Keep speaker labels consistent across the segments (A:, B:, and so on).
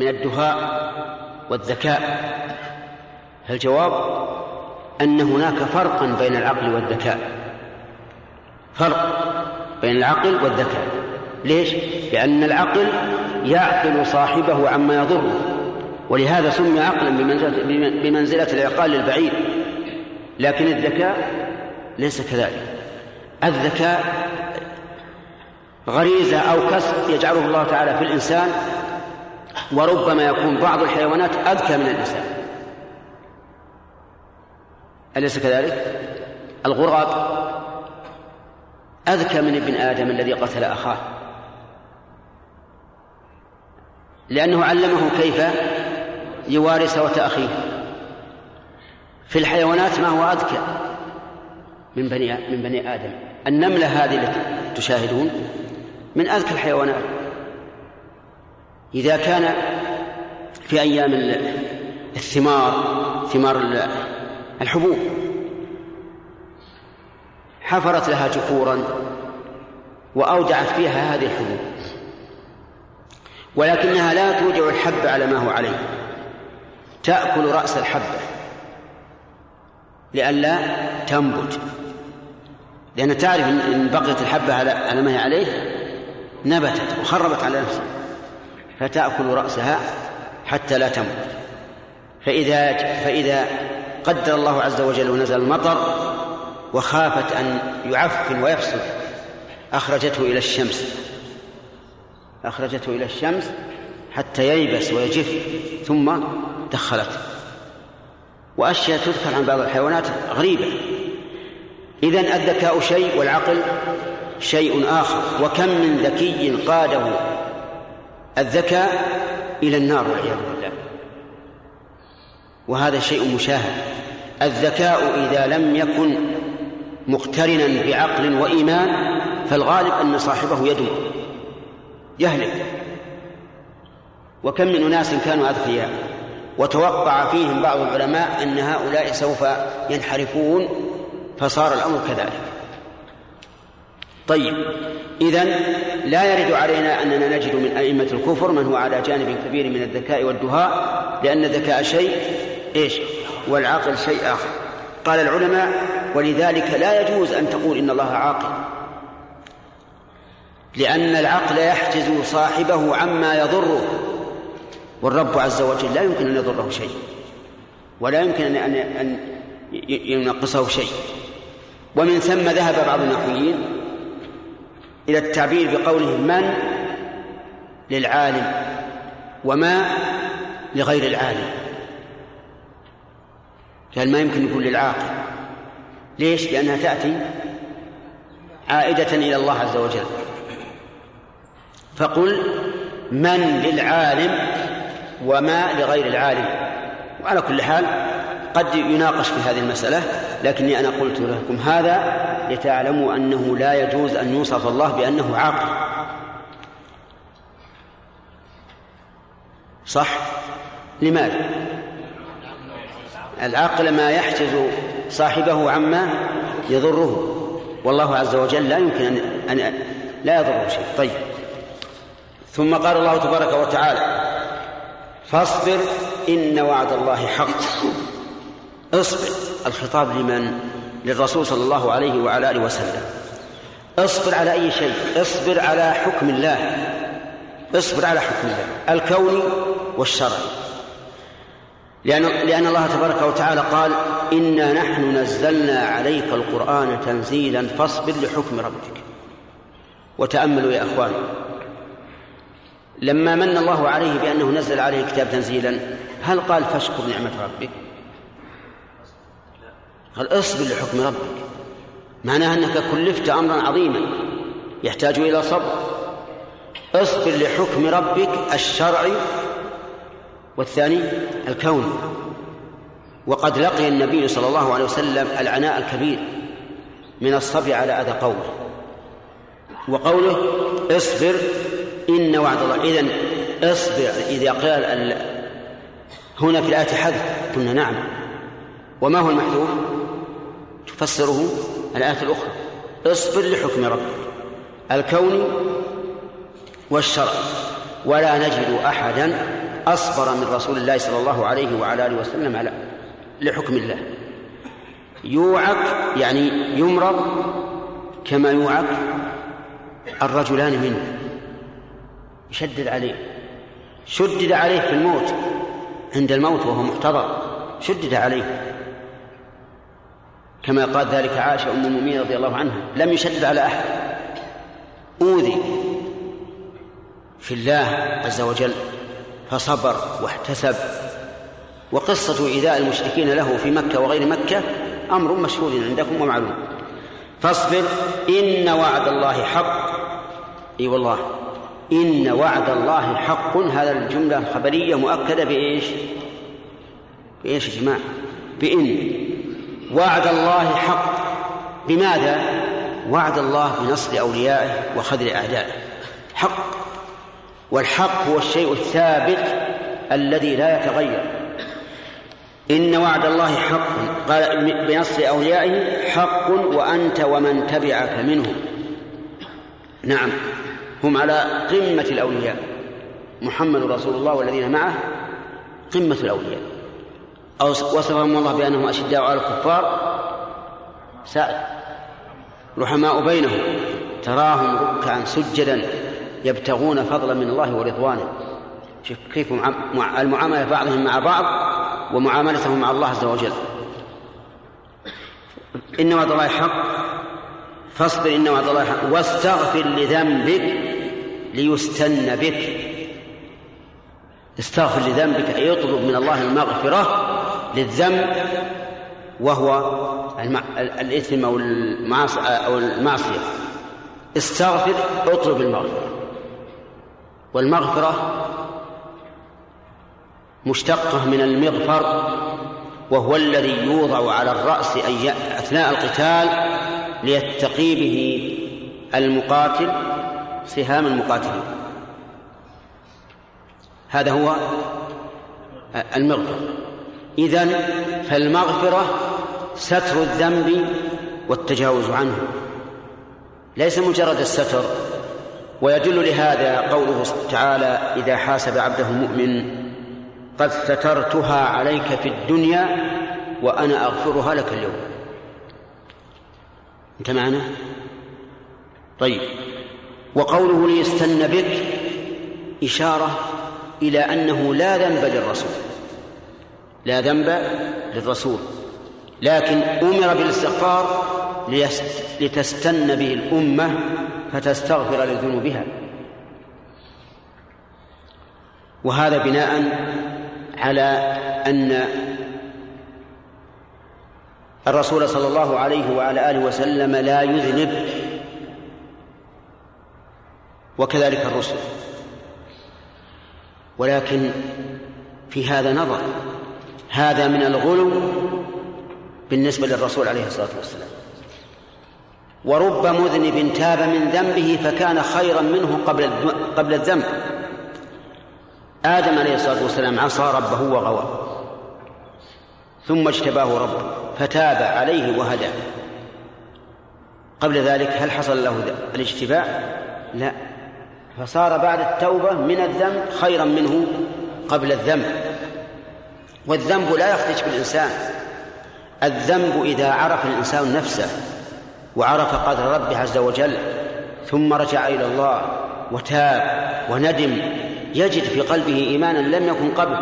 A: من الدهاء والذكاء. الجواب أن هناك فرقا بين العقل والذكاء. فرق بين العقل والذكاء. ليش؟ لأن العقل يعقل صاحبه عما يضره ولهذا سمي عقلا بمنزلة, العقال للبعيد لكن الذكاء ليس كذلك. الذكاء غريزة أو كسب يجعله الله تعالى في الإنسان وربما يكون بعض الحيوانات أذكى من الإنسان. أليس كذلك؟ الغراب أذكى من ابن آدم الذي قتل أخاه. لأنه علمه كيف يواري سوة أخيه. في الحيوانات ما هو أذكى من بني من بني آدم. النملة هذه التي تشاهدون من أذكى الحيوانات. إذا كان في أيام الثمار ثمار الحبوب حفرت لها جفورا وأودعت فيها هذه الحبوب ولكنها لا توجع الحب على ما هو عليه تأكل رأس الحبة لئلا تنبت. لأن تعرف إن بقيت الحبة على ما هي عليه نبتت وخربت على نفسها. فتأكل رأسها حتى لا تنبت فإذا فإذا قدر الله عز وجل ونزل المطر وخافت أن يعفن ويفسد أخرجته إلى الشمس. أخرجته إلى الشمس حتى ييبس ويجف ثم دخلته وأشياء تذكر عن بعض الحيوانات غريبة. إذن الذكاء شيء والعقل شيء آخر. وكم من ذكي قاده الذكاء إلى النار والعياذ بالله. وهذا شيء مشاهد. الذكاء إذا لم يكن مقترنا بعقل وإيمان فالغالب أن صاحبه يدم يهلك. وكم من أناس كانوا أذكياء. وتوقع فيهم بعض العلماء أن هؤلاء سوف ينحرفون فصار الأمر كذلك. طيب إذا لا يرد علينا أننا نجد من أئمة الكفر من هو على جانب كبير من الذكاء والدهاء لأن الذكاء شيء إيش؟ والعقل شيء آخر. قال العلماء ولذلك لا يجوز أن تقول إن الله عاقل. لأن العقل يحجز صاحبه عما يضره والرب عز وجل لا يمكن أن يضره شيء ولا يمكن أن أن ينقصه شيء. ومن ثم ذهب بعض النحويين إلى التعبير بقوله من؟ للعالم. وما؟ لغير العالم. قال ما يمكن يكون للعاقل. ليش؟ لأنها تأتي عائدة إلى الله عز وجل. فقل من للعالم وما لغير العالم. وعلى كل حال قد يناقش في هذه المسألة لكني أنا قلت لكم هذا لتعلموا أنه لا يجوز أن يوصف الله بأنه عاقل. صح؟ لماذا؟ العقل ما يحجز صاحبه عما يضره. والله عز وجل لا يمكن أن, أن لا يضره شيء. طيب. ثم قال الله تبارك وتعالى فاصبر إن وعد الله حق. اصبر. الخطاب لمن؟ للرسول صلى الله عليه وعلى آله وسلم. اصبر على أي شيء؟ اصبر على حكم الله. اصبر على حكم الله. الكوني والشرعي لأن لأن الله تبارك وتعالى قال إنا نحن نزلنا عليك القرآن تنزيلا فاصبر لحكم ربك. وتأملوا يا أخوان. لما من الله عليه بأنه نزل عليه كتاب تنزيلا هل قال فاشكر نعمة ربك؟ قال اصبر لحكم ربك. معناها أنك كلفت أمرا عظيما. يحتاج إلى صبر. اصبر لحكم ربك الشرعي. والثاني الكوني وقد لقي النبي صلى الله عليه وسلم العناء الكبير من الصبر على أذى قومه وقوله اصبر إن وعد الله. إذن اصبر إذا قال هنا في الآية حذف. قلنا نعم. وما هو المحذوف؟ تفسره الآية الأخرى. اصبر لحكم ربك. الكوني والشرع. ولا نجد أحدا أصبر من رسول الله صلى الله عليه وعلى آله وسلم على لحكم الله. يوعك يعني يمرض كما يوعك الرجلان منه. يشدد عليه. شدد عليه في الموت عند الموت وهو محتضر. شدد عليه. كما قال ذلك عائشة أم المؤمنين رضي الله عنها لم يشدد على أحد. أوذي في الله عز وجل فصبر واحتسب. وقصة إيذاء المشركين له في مكة وغير مكة أمر مشهور عندكم ومعلوم. فاصبر إن وعد الله حق. أي والله إن وعد الله حق. هذا الجملة خبريه مؤكدة بإيش؟ بإيش يا جماعة؟ بإن. وعد الله حق. بماذا؟ وعد الله بنصر أوليائه وخذل أعدائه. حق. والحق هو الشيء الثابت الذي لا يتغير. إن وعد الله حق. قال بنصر أوليائه حق وأنت ومن تبعك منهم. نعم. هم على قمة الأولياء. محمد رسول الله والذين معه قمة الأولياء. أو وصفهم الله بأنهم أشداء على الكفار سائل رحماء بينهم. تراهم ركعا سجدا يبتغون فضلا من الله ورضوانه. شوف كيف المعاملة بعضهم مع بعض ومعاملتهم مع الله عز وجل. إن وعد الله حق. فاصبر إن وعد الله حق. واستغفر لذنبك ليستن بك. استغفر لذنبك أي اطلب من الله المغفرة للذنب وهو الإثم أو المعصية. استغفر اطلب المغفرة. والمغفرة مشتقة من المغفر وهو الذي يوضع على الرأس أثناء القتال ليتقي به المقاتل سهام المقاتلين. هذا هو المغفرة. إذن فالمغفرة ستر الذنب والتجاوز عنه. ليس مجرد الستر ويدل لهذا قوله تعالى إذا حاسب عبده المؤمن قد سترتها عليك في الدنيا وأنا أغفرها لك اليوم. أنت معنا؟ طيب. وقوله ليستن بك إشارة إلى أنه لا ذنب للرسول. لا ذنب للرسول لكن أمر بالاستغفار لتستن به الأمة فتستغفر لذنوبها. وهذا بناء على أن الرسول صلى الله عليه وعلى آله وسلم لا يذنب وكذلك الرسل. ولكن في هذا نظر هذا من الغلو بالنسبة للرسول عليه الصلاة والسلام. ورب مذنب تاب من ذنبه فكان خيرا منه قبل قبل الذنب. آدم عليه الصلاة والسلام عصى ربه وغوى. ثم اجتباه ربه فتاب عليه وهدى. قبل ذلك هل حصل له الاجتباء؟ لا. فصار بعد التوبة من الذنب خيرا منه قبل الذنب. والذنب لا يخرج بالإنسان. الذنب إذا عرف الإنسان نفسه وعرف قدر ربه عز وجل ثم رجع إلى الله وتاب وندم يجد في قلبه إيمانا لم يكن قبل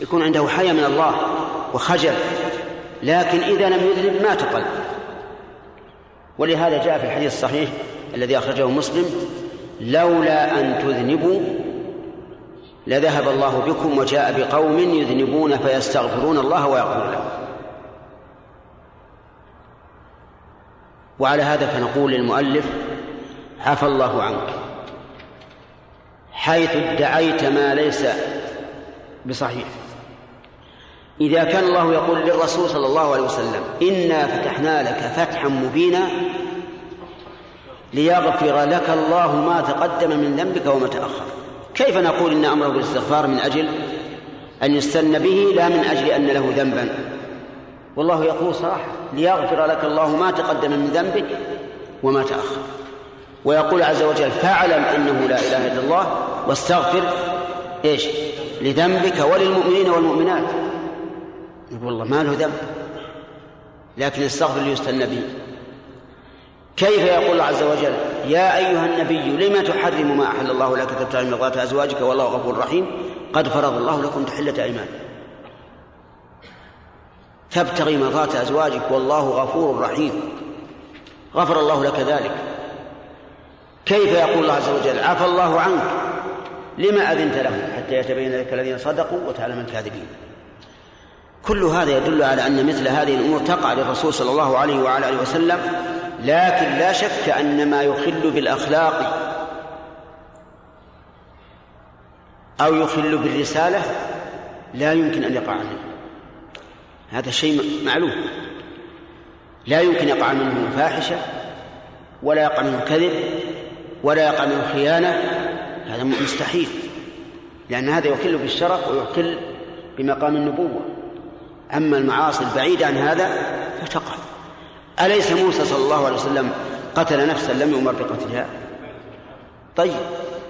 A: يكون عنده حياة من الله وخجل لكن إذا لم يذنب مات قلبه. ولهذا جاء في الحديث الصحيح الذي أخرجه مسلم لولا أن تذنبوا لذهب الله بكم وجاء بقوم يذنبون فيستغفرون الله ويغفر لهم وعلى هذا فنقول للمؤلف عفى الله عنك. حيث ادعيت ما ليس بصحيح. إذا كان الله يقول للرسول صلى الله عليه وسلم إنا فتحنا لك فتحا مبينا ليغفر لك الله ما تقدم من ذنبك وما تأخر. كيف نقول إن أمره بالاستغفار من أجل أن يستن به لا من أجل أن له ذنبا؟ والله يقول صراحة ليغفر لك الله ما تقدم من ذنبك وما تأخر. ويقول عز وجل فاعلم أنه لا إله إلا الله واستغفر إيش؟ لذنبك وللمؤمنين والمؤمنات. يقول الله ما له ذنب. لكن استغفر ليستنى به. كيف يقول الله عز وجل؟ يا أيها النبي لم تحرم ما أحل الله لك تبتغي مرضات أزواجك والله غفور رحيم. قد فرض الله لكم تحلة أيمان. تبتغي مرضات أزواجك والله غفور رحيم. غفر الله لك ذلك. كيف يقول الله عز وجل؟ عفى الله عنك لما أذنت لهم حتى يتبين لك الذين صدقوا وتعلم الكاذبين. كل هذا يدل على أن مثل هذه الأمور تقع للرسول صلى الله عليه وعلى آله وسلم. لكن لا شك أن ما يخل بالأخلاق أو يخل بالرسالة لا يمكن أن يقع منه هذا شيء معلوم. لا يمكن يقع منه فاحشة ولا يقع منه كذب ولا يقع منه خيانة هذا مستحيل لأن هذا يخل بالشرف ويخل بمقام النبوة. أما المعاصي البعيدة عن هذا فتقع. أليس موسى صلى الله عليه وسلم قتل نفسا لم يؤمر بقتلها؟ طيب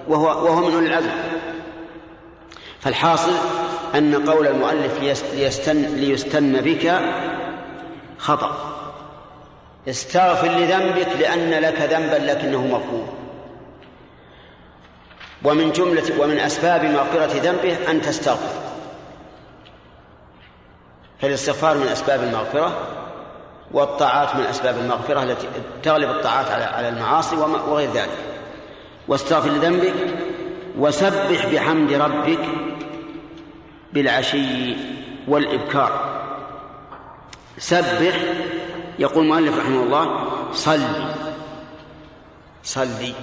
A: وهو وهو من أولي العزم. فالحاصل أن قول المؤلف ليستن, ليستن بك خطأ. استغفر لذنبك لأن لك ذنبا لكنه مغفور. ومن جملة ومن أسباب مغفرة ذنبه أن تستغفر. فالاستغفار من أسباب المغفرة والطاعات من أسباب المغفرة التي تغلب الطاعات على على المعاصي وغير ذلك. واستغفر لذنبك وسبح بحمد ربك بالعشي والإبكار. سبح يقول المؤلف رحمه الله صلي. صلي.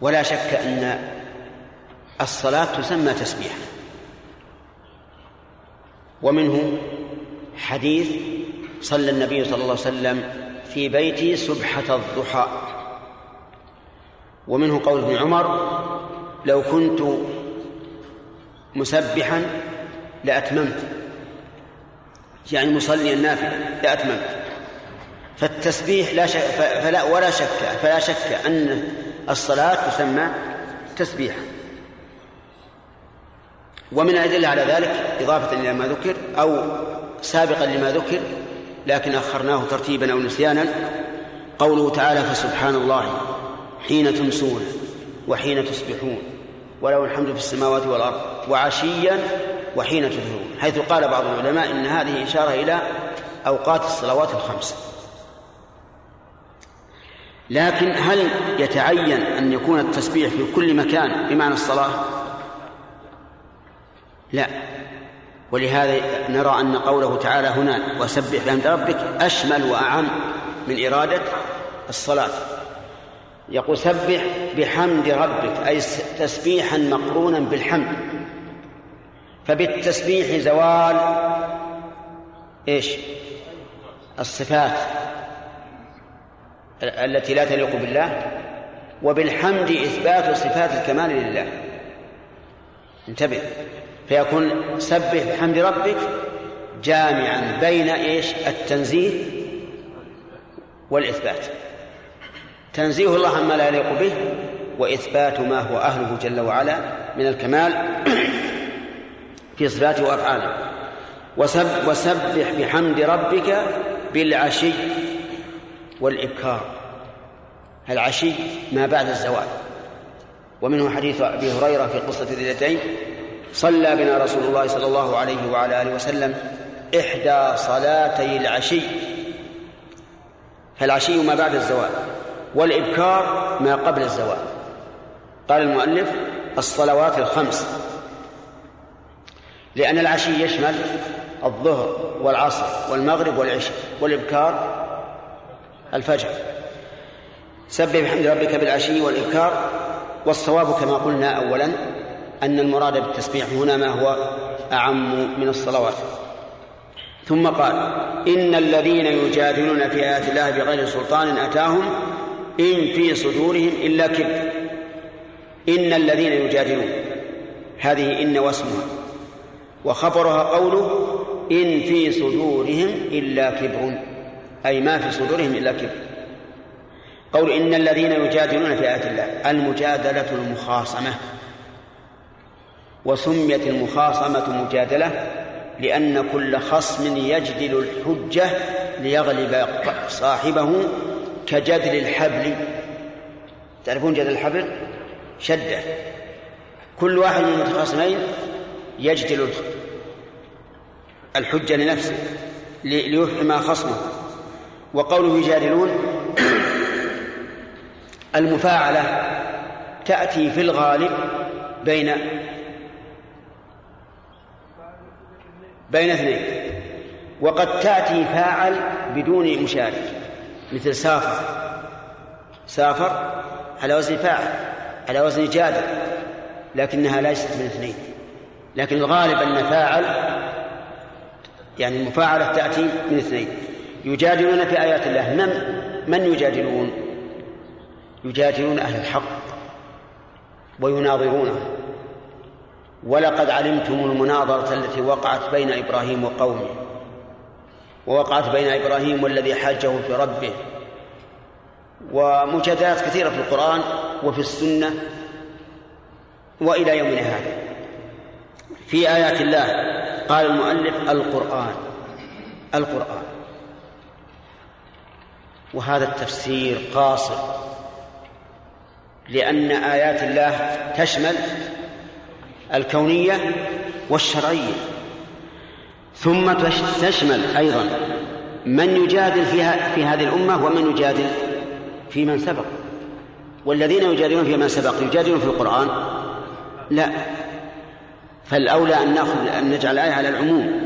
A: ولا شك أن الصلاة تسمى تسبيحا. ومنه حديث صلى النبي صلى الله عليه وسلم في بيته سبحة الضحى. ومنه قول ابن عمر لو كنت مسبحا لأتممت. يعني مصليا نافلا لأتممت. فالتسبيح لا شك فلا ولا شك فلا شك أن الصلاة تسمى تسبيحا. ومن الأدلة على ذلك إضافة إلى ما ذكر أو سابقا لما ذكر لكن أخرناه ترتيبا أو نسيانا قوله تعالى فسبحان الله حين تمسون وحين تصبحون وله الحمد في السماوات والأرض وعشيا وحين تظهرون حيث قال بعض العلماء إن هذه إشارة إلى أوقات الصلوات الخمس. لكن هل يتعين أن يكون التسبيح في كل مكان بمعنى الصلاة؟ لا. ولهذا نرى أن قوله تعالى هنا وسبح بحمد ربك أشمل وأعم من إرادة الصلاة. يقول سبح بحمد ربك أي تسبيحا مقرونا بالحمد. فبالتسبيح زوال إيش؟ الصفات التي لا تليق بالله وبالحمد إثبات صفات الكمال لله. انتبه. فيكون سبح بحمد ربك جامعا بين إيش؟ التنزيه والإثبات. تنزيه الله عما لا يليق به وإثبات ما هو أهله جل وعلا من الكمال في صفاته وأفعاله. وسب وسبح بحمد ربك بالعشي والإبكار. العشي ما بعد الزوال. ومنه حديث أبي هريرة في قصة الليلتين صلى بنا رسول الله صلى الله عليه وعلى آله وسلم إحدى صلاتي العشي. فالعشي ما بعد الزوال والإبكار ما قبل الزوال. قال المؤلف الصلوات الخمس. لأن العشي يشمل الظهر والعصر والمغرب والعشاء والإبكار الفجر. سبح بحمد ربك بالعشي والإبكار والصواب كما قلنا أولا أن المراد بالتسبيح هنا ما هو أعم من الصلوات. ثم قال إن الذين يجادلون في آيات الله بغير سلطان أتاهم إن في صدورهم إلا كبر إن الذين يجادلون هذه إن واسمها. وخبرها قوله إن في صدورهم إلا كبر أي ما في صدورهم إلا كبر قول إن الذين يجادلون في آيات الله المجادلة المخاصمة. وسميت المخاصمة مجادلة لأن كل خصم يجدل الحجة ليغلب صاحبه كجدل الحبل. تعرفون جدل الحبل؟ شدة. كل واحد من المتخاصمين يجدل الحجة لنفسه ليفحم خصمه. وقوله يجادلون المفاعلة تأتي في الغالب بين بين اثنين. وقد تأتي فاعل بدون مشارك مثل سافر. سافر على وزن فاعل على وزن جادل لكنها ليست من اثنين. لكن الغالب أن فاعل يعني المفاعلة تأتي من اثنين. يجادلون في آيات الله. من من يجادلون؟ يجادلون أهل الحق ويناظرونه. ولقد علمتم المناظرة التي وقعت بين إبراهيم وقومه ووقعت بين إبراهيم والذي حاجة في ربه ومجادلات كثيرة في القرآن وفي السنة وإلى يومنا هذا. في آيات الله قال المؤلف القرآن القرآن. وهذا التفسير قاصر لأن آيات الله تشمل الكونية والشرعية. ثم تشمل أيضا من يجادل فيها في هذه الأمة ومن يجادل في من سبق. والذين يجادلون في من سبق يجادلون في القرآن؟ لا. فالأولى أن نأخذ أن نجعل الآية على العموم.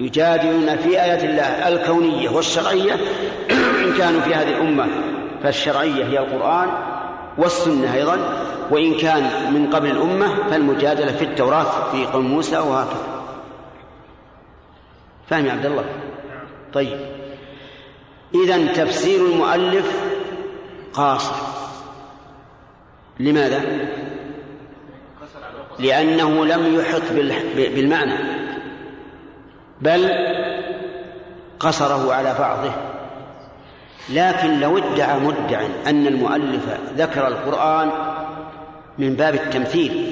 A: يجادلون في آيات الله الكونية والشرعية. إن كانوا في هذه الأمة فالشرعية هي القرآن. والسنة أيضا وإن كان من قبل الأمة فالمجادلة في التوراة في قوم موسى وهكذا. فهم يا عبد الله؟ طيب. إذا تفسير المؤلف قاصر. لماذا؟ لأنه لم يحط بالمعنى بل قصره على بعضه. لكن لو ادعى مدع أن المؤلف ذكر القرآن من باب التمثيل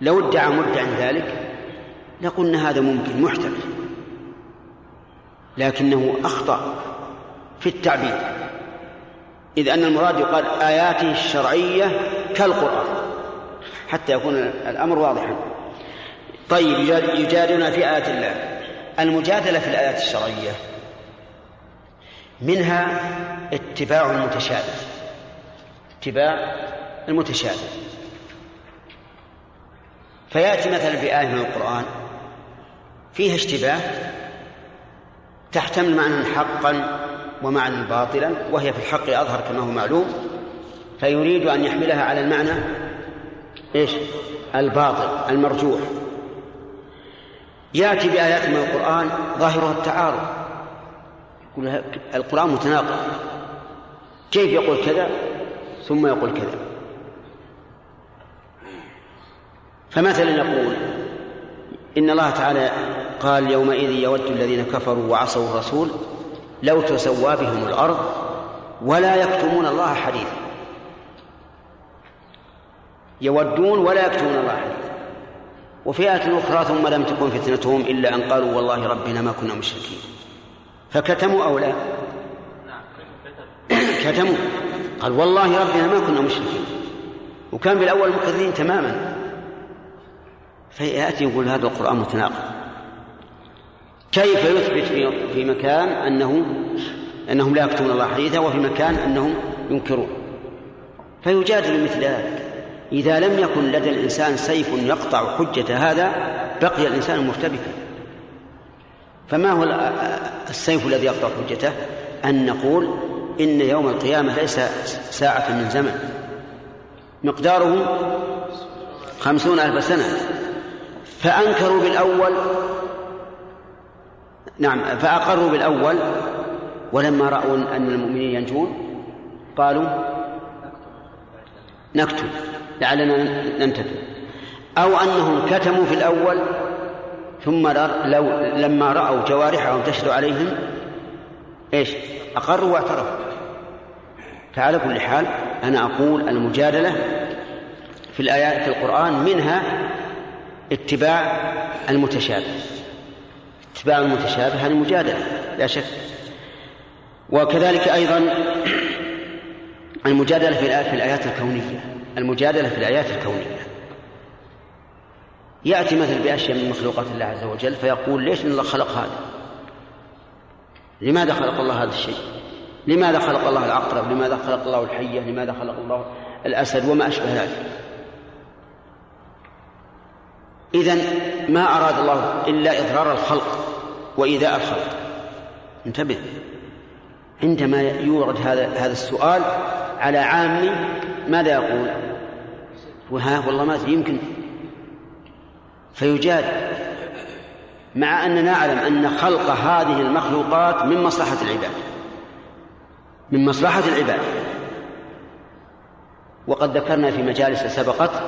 A: لو ادعى مدع ذلك لقلنا هذا ممكن محتمل لكنه أخطأ في التعبير إذ أن المراد يقال آياته الشرعية كالقرآن حتى يكون الأمر واضحا. طيب يجادلنا في آيات الله. المجادلة في الآيات الشرعية منها اتباع المتشابه. اتباع المتشابه. فيأتي مثلا في آية من القرآن فيها اشتباه تحتمل معنى حقا ومعنى باطلا وهي في الحق أظهر كما هو معلوم فيريد أن يحملها على المعنى إيش؟ الباطل المرجوح. يأتي بآيات من القرآن ظاهرها التعارض. القرآن متناقض. كيف يقول كذا؟ ثم يقول كذا. فمثلا يقول إن الله تعالى قال يومئذ يود الذين كفروا وعصوا الرسول لو تسوى بهم الأرض ولا يكتمون الله حديثا. يودون ولا يكتمون الله حديثا. آية أخرى ثم لم تكن فتنتهم إلا أن قالوا والله ربنا ما كنا مشركين. فكتموا أو لا؟ كتموا. قال والله ربنا ما كنا مشركين. وكان بالأول مكذبين تماما. فيأتي يقول هذا القرآن متناقض. كيف يثبت في مكان أنه أنهم لا يكتمون الله حديثا وفي مكان أنهم ينكرون؟ فيجادل مثل ذلك. إذا لم يكن لدى الإنسان سيف يقطع حجة هذا بقي الإنسان مرتبكا فما هو السيف الذي يقطع حجته؟ أن نقول إن يوم القيامة ليس ساعة من زمن. مقداره خمسون ألف سنة. فأنكروا بالأول نعم فأقروا بالأول ولما رأوا أن المؤمنين ينجون قالوا نكتب لعلنا ننتبه. أو أنهم كتموا في الأول ثم لو لما رأوا جوارحهم تشهد عليهم إيش؟ أقروا واعترفوا. فعلى كل حال أنا أقول المجادلة في الآيات في القرآن منها اتباع المتشابه. اتباع المتشابه هذه مجادلة لا شك. وكذلك أيضا المجادلة في الآيات الكونية. المجادلة في الآيات الكونية. يأتي مثل بأشياء من مخلوقات الله عز وجل فيقول ليش الله خلق هذا؟ لماذا خلق الله هذا الشيء؟ لماذا خلق الله العقرب؟ لماذا خلق الله الحية؟ لماذا خلق الله الأسد؟ وما أشبه ذلك. إذن ما أراد الله إلا إضرار الخلق وإيذاء الخلق. انتبه. عندما يورد هذا هذا السؤال على عام ماذا يقول؟ وها والله ما يمكن فيجاد مع أننا نعلم أن خلق هذه المخلوقات من مصلحة العباد. من مصلحة العباد. وقد ذكرنا في مجالس سبقت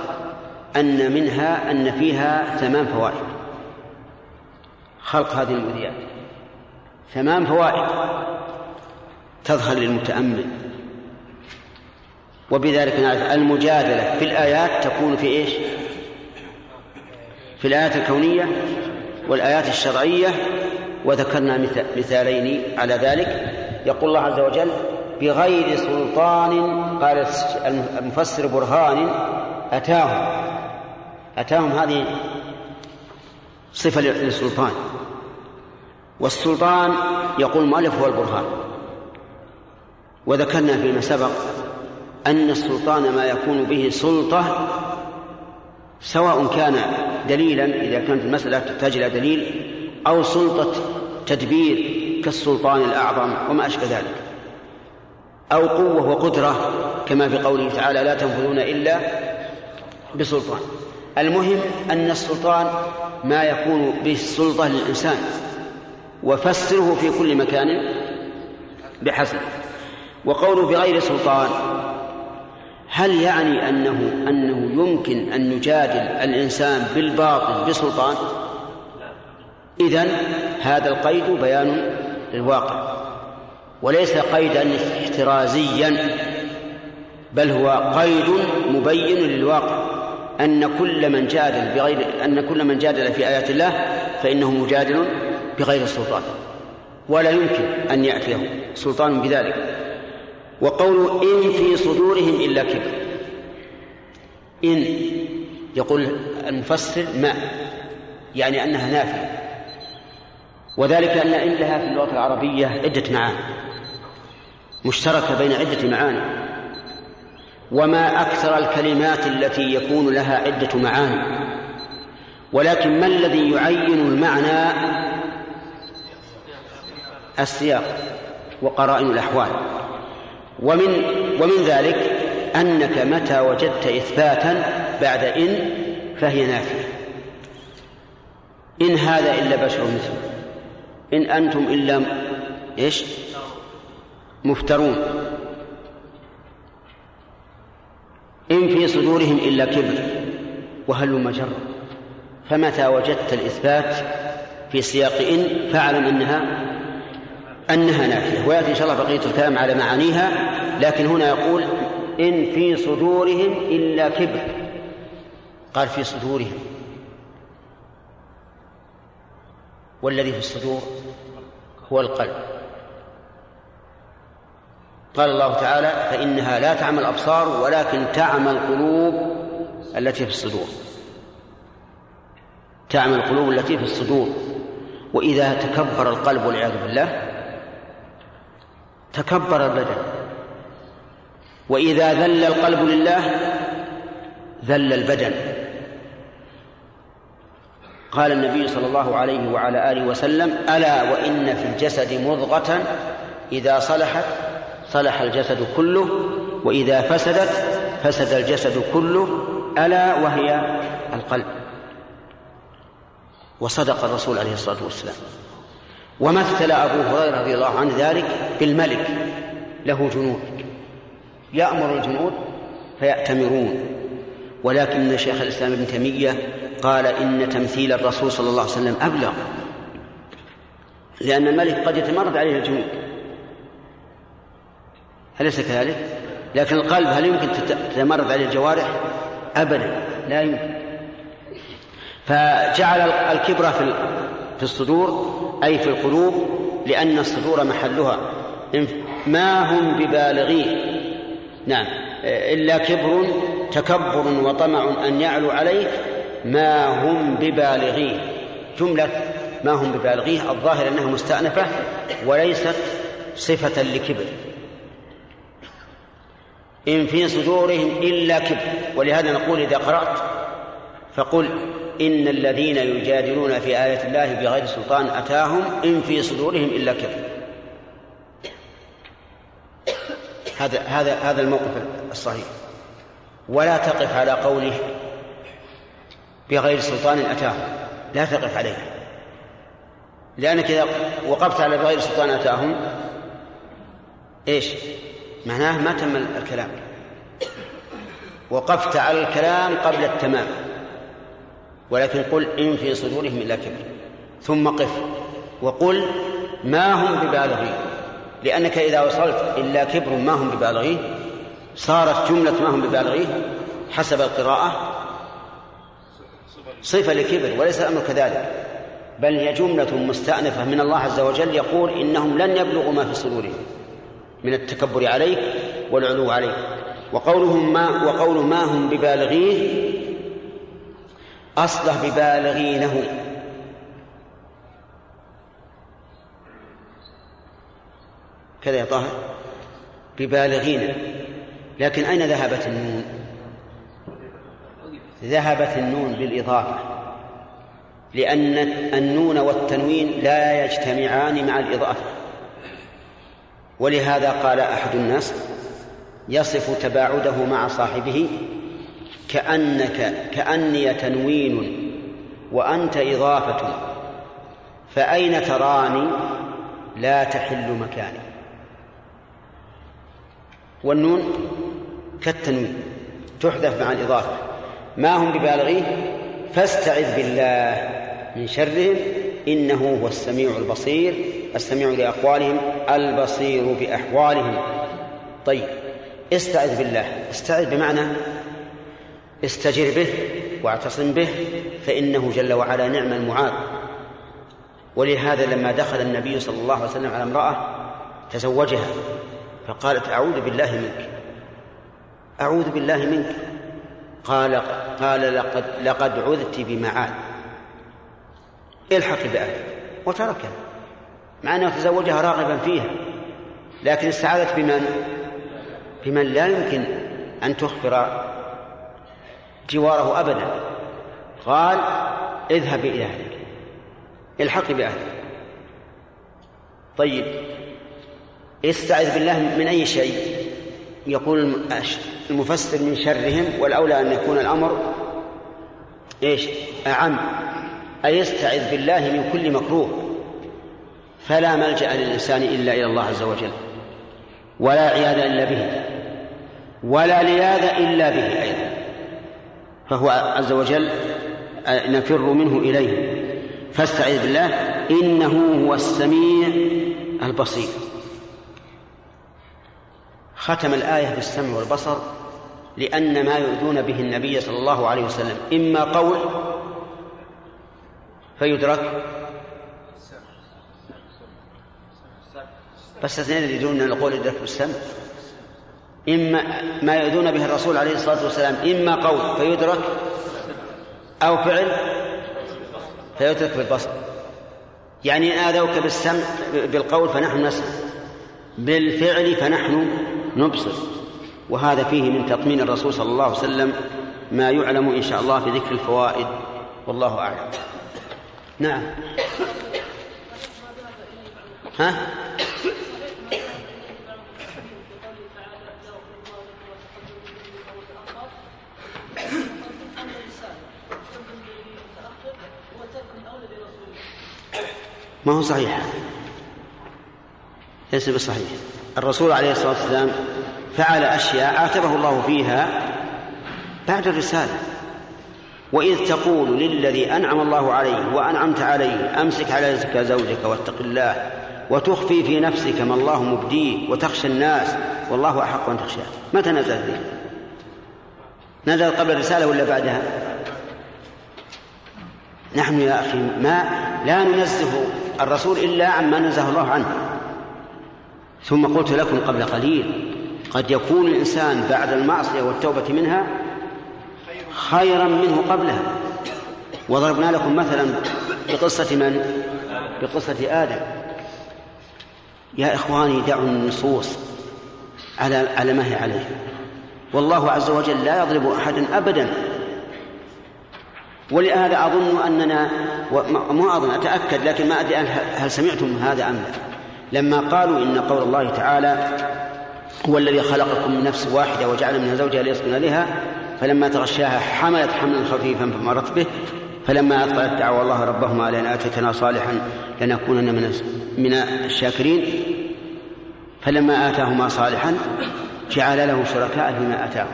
A: أن منها أن فيها ثمان فوائد. خلق هذه المذيات ثمان فوائد تظهر للمتأمل. وبذلك نعرف المجادلة في الآيات تكون في إيش؟ في الآيات الكونية والآيات الشرعية وذكرنا مثالين على ذلك. يقول الله عز وجل بغير سلطان قال المفسر برهان أتاهم. أتاهم هذه صفة للسلطان. والسلطان يقول المؤلف هو البرهان. وذكرنا فيما سبق أن السلطان ما يكون به سلطة سواء كان دليلا إذا كانت المسألة تحتاج إلى دليل أو سلطة تدبير كالسلطان الأعظم وما أشبه ذلك. أو قوة وقدرة كما في قوله تعالى لا تنفذون إلا بسلطان المهم أن السلطان ما يكون به السلطة للإنسان وفسره في كل مكان بحسب وقوله بغير سلطان هل يعني أنه أنه يمكن أن يجادل الإنسان بالباطل بسلطان؟ إذن هذا القيد بيان للواقع. وليس قيدا احترازيا بل هو قيد مبين للواقع. أن كل من جادل بغير أن كل من جادل في آيات الله فإنه مجادل بغير سلطان. ولا يمكن أن يأتيه سلطان بذلك. وقول إن في صدورهم إلا كبر إن يقول المفسر ما يعني أنها نافية وذلك أن إن لها في اللغة العربية عدة معاني مشتركة بين عدة معاني. وما أكثر الكلمات التي يكون لها عدة معاني. ولكن ما الذي يعين المعنى؟ السياق وقرائن الأحوال. ومن ومن ذلك أنك متى وجدت إثباتا بعد إن فهي نافية إن هذا إلا بشر مثله. إن أنتم إلا إيش؟ مفترون. إن في صدورهم إلا كبر وهل مجر فمتى وجدت الإثبات في سياق إن فاعلم أنها أنها نافية ويأتي إن شاء الله بقية الكلام على معانيها لكن هنا يقول إن في صدورهم إلا كبر. قال في صدورهم. والذي في الصدور هو القلب. قال الله تعالى فإنها لا تعمى الأبصار ولكن تعمى القلوب التي في الصدور. تعمى القلوب التي في الصدور. وإذا تكبر القلب والعياذ بالله تكبر البدن. وإذا ذل القلب لله ذل البدن. قال النبي صلى الله عليه وعلى آله وسلم ألا وإن في الجسد مضغة إذا صلحت صلح الجسد كله وإذا فسدت فسد الجسد كله ألا وهي القلب. وصدق الرسول عليه الصلاة والسلام. ومثل أبو هريرة رضي الله عنه ذلك بالملك له جنود يأمر الجنود فيأتمرون ولكن شيخ الإسلام ابن تيمية قال إن تمثيل الرسول صلى الله عليه وسلم أبلغ لأن الملك قد يتمرد عليه الجنود أليس كذلك؟ لكن القلب هل يمكن تتمرد عليه الجوارح؟ أبدا لا يمكن فجعل الكبر في في الصدور أي في القلوب لأن الصدور محلها. ما هم ببالغيه نعم. إلا كبر تكبر وطمع أن يعلو عليك. ما هم ببالغيه جملة ما هم ببالغيه الظاهر أنها مستأنفة وليست صفة لكبر. إن في صدورهم إلا كبر. ولهذا نقول إذا قرأت فقل إن الذين يجادلون في آية الله بغير سلطان أتاهم إن في صدورهم إلا كبر هذا هذا هذا الموقف الصحيح. ولا تقف على قوله بغير سلطان أتاهم. لا تقف عليه. لأنك إذا وقفت على بغير سلطان أتاهم إيش؟ معناه ما تم الكلام. وقفت على الكلام قبل التمام. ولكن قل إن في صدورهم إلا كبر. ثم قف وقل ما هم ببالغين. لأنك إذا وصلت إلا كبر ما هم ببالغين. صارت جملة ما هم ببالغين حسب القراءة. صفة لكبر وليس الأمر كذلك. بل هي جملة مستأنفة من الله عز وجل يقول إنهم لن يبلغوا ما في صدورهم. من التكبر عليك والعلو عليك. وقولهم ما وقول ما هم ببالغيه أصله ببالغينه. كذا يا طاهر. ببالغين لكن أين ذهبت النون؟ ذهبت النون بالإضافة. لأن النون والتنوين لا يجتمعان مع الإضافة. ولهذا قال أحد الناس يصف تباعده مع صاحبه كأنك كأني تنوين وأنت إضافة فأين تراني؟ لا تحل مكاني. والنون كالتنوين تحذف مع الإضافة. ما هم ببالغيه فاستعذ بالله من شرهم إنه هو السميع البصير السميع لأقوالهم البصير بأحوالهم. طيب استعذ بالله. استعذ بمعنى استجر به واعتصم به فإنه جل وعلا نعم المعاذ. ولهذا لما دخل النبي صلى الله عليه وسلم على امرأة تزوجها فقالت أعوذ بالله منك. أعوذ بالله منك. قال قال لقد لقد عذت بمعاذ. الحق بأهلك. وتركها. مع أنه تزوجها راغبا فيها. لكن استعاذت بمن؟ بمن لا يمكن أن تخبر جواره أبدا. قال اذهب إلى أهلك. الحق بأهلك. طيب استعذ بالله من أي شيء؟ يقول المفسر من شرهم والأولى أن يكون الأمر إيش؟ أعم. أي استعذ بالله من كل مكروه؟ فلا ملجأ للإنسان إلا إلى الله عز وجل. ولا عياذ إلا به. ولا لياذ إلا به أيضا. فهو عز وجل نفر منه إليه. فاستعذ بالله إنه هو السميع البصير. ختم الآية بالسمع والبصر لأن ما يؤذون به النبي صلى الله عليه وسلم إما قول فيدرك بس اثنين يريدون أن القول يدرك بالسمع. إما ما يؤذون به الرسول عليه الصلاة والسلام إما قول فيدرك أو فعل فيدرك بالبصر. يعني إن آذوك بالسمع بالقول فنحن نسمع بالفعل فنحن نبصر. وهذا فيه من تطمين الرسول صلى الله عليه وسلم ما يعلم إن شاء الله في ذكر الفوائد. والله أعلم. نعم. ها؟ ما هو صحيح. ليس بصحيح. الرسول عليه الصلاة والسلام فعل أشياء عاتبه الله فيها بعد الرسالة. وإذ تقول للذي أنعم الله عليه وأنعمت عليه أمسك على رزقك زوجك واتق الله وتخفي في نفسك ما الله مبديه وتخشى الناس والله أحق أن تخشاه. متى نزل ذي؟ نزل قبل الرسالة ولا بعدها؟ نحن يا أخي ما لا ننزه. الرسول إلا عما نزه الله عنه. ثم قلت لكم قبل قليل قد يكون الإنسان بعد المعصية والتوبة منها خيرا منه قبلها. وضربنا لكم مثلا بقصة من؟ بقصة آدم. يا إخواني دعوا النصوص على على ما هي عليه. والله عز وجل لا يضرب أحدا أبدا ولهذا أظن أننا مو أظن أتأكد لكن ما أدري هل سمعتم هذا أم لا. لما قالوا إن قول الله تعالى هو الذي خلقكم من نفس واحدة وجعل منها زوجها ليسكن لها فلما تغشاها حملت حملا خفيفا فمرت به فلما أثقلت دعوا الله ربهما لأن آتيتنا صالحا لنكونن من من الشاكرين فلما آتاهما صالحا جعل له شركاء فيما آتاهم.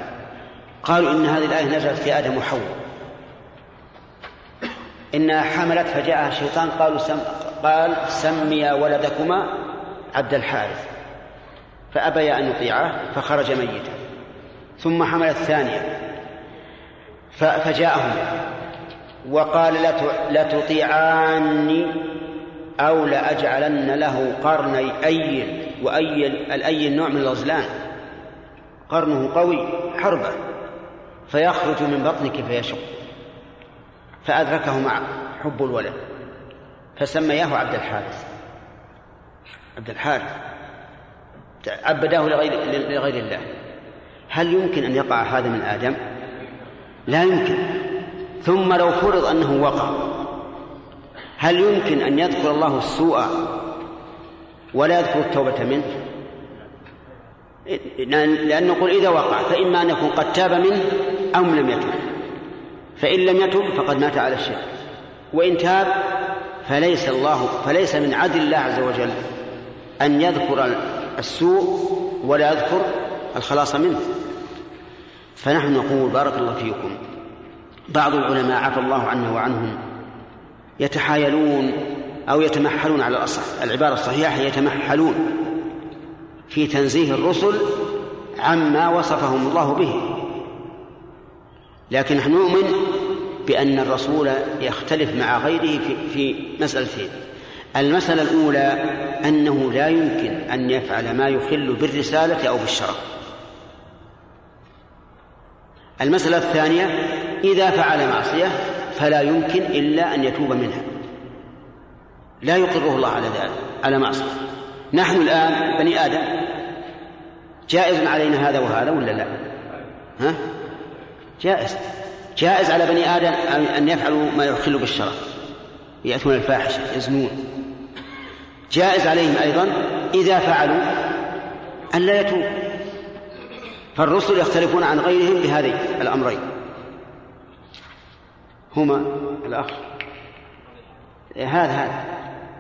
A: قالوا إن هذه الآية نزلت في آدم وحواء. إنها حملت فجاءها الشيطان قالوا سم قال سميا ولدكما عبد الحارث. فأبيا أن يطيعه فخرج ميتا. ثم حمل الثانية. فجاءهم وقال لتطيعاني أو لأجعلن له قرني أيل وأيل الأيل نوع من الغزلان. قرنه قوي حربة. فيخرج من بطنك فيشق. فأدركه مع حب الولد فسمياه عبد الحارث. عبد الحارث. عبداه لغير, لغير الله. هل يمكن أن يقع هذا من آدم؟ لا يمكن. ثم لو فرض أنه وقع هل يمكن أن يذكر الله السوء ولا يذكر التوبة منه؟ لأن نقول إذا وقع فإما أن يكون قد تاب منه أو لم يتب فإن لم يتب فقد مات على الشرك. وإن تاب فليس الله فليس من عدل الله عز وجل أن يذكر السوء ولا يذكر الخلاص منه. فنحن نقول بارك الله فيكم بعض العلماء عفى الله عنه وعنهم يتحايلون أو يتمحلون على الأصح العبارة الصحيحة يتمحلون في تنزيه الرسل عما وصفهم الله به. لكن نحن نؤمن بأن الرسول يختلف مع غيره في, في مسألتين. المسألة الأولى أنه لا يمكن أن يفعل ما يخل بالرسالة أو بالشرف. المسألة الثانية إذا فعل معصية فلا يمكن إلا أن يتوب منها. لا يقره الله على ذلك على معصية. نحن الآن بني آدم جائز علينا هذا وهذا ولا لا؟ ها؟ جائز. جائز على بني آدم أن يفعلوا ما يخل بالشرف يأتون الفاحشة يزنون. جائز عليهم أيضا إذا فعلوا أن لا يتوب فالرسل يختلفون عن غيرهم بهذين الأمرين. هما الأخ. هذا هذا.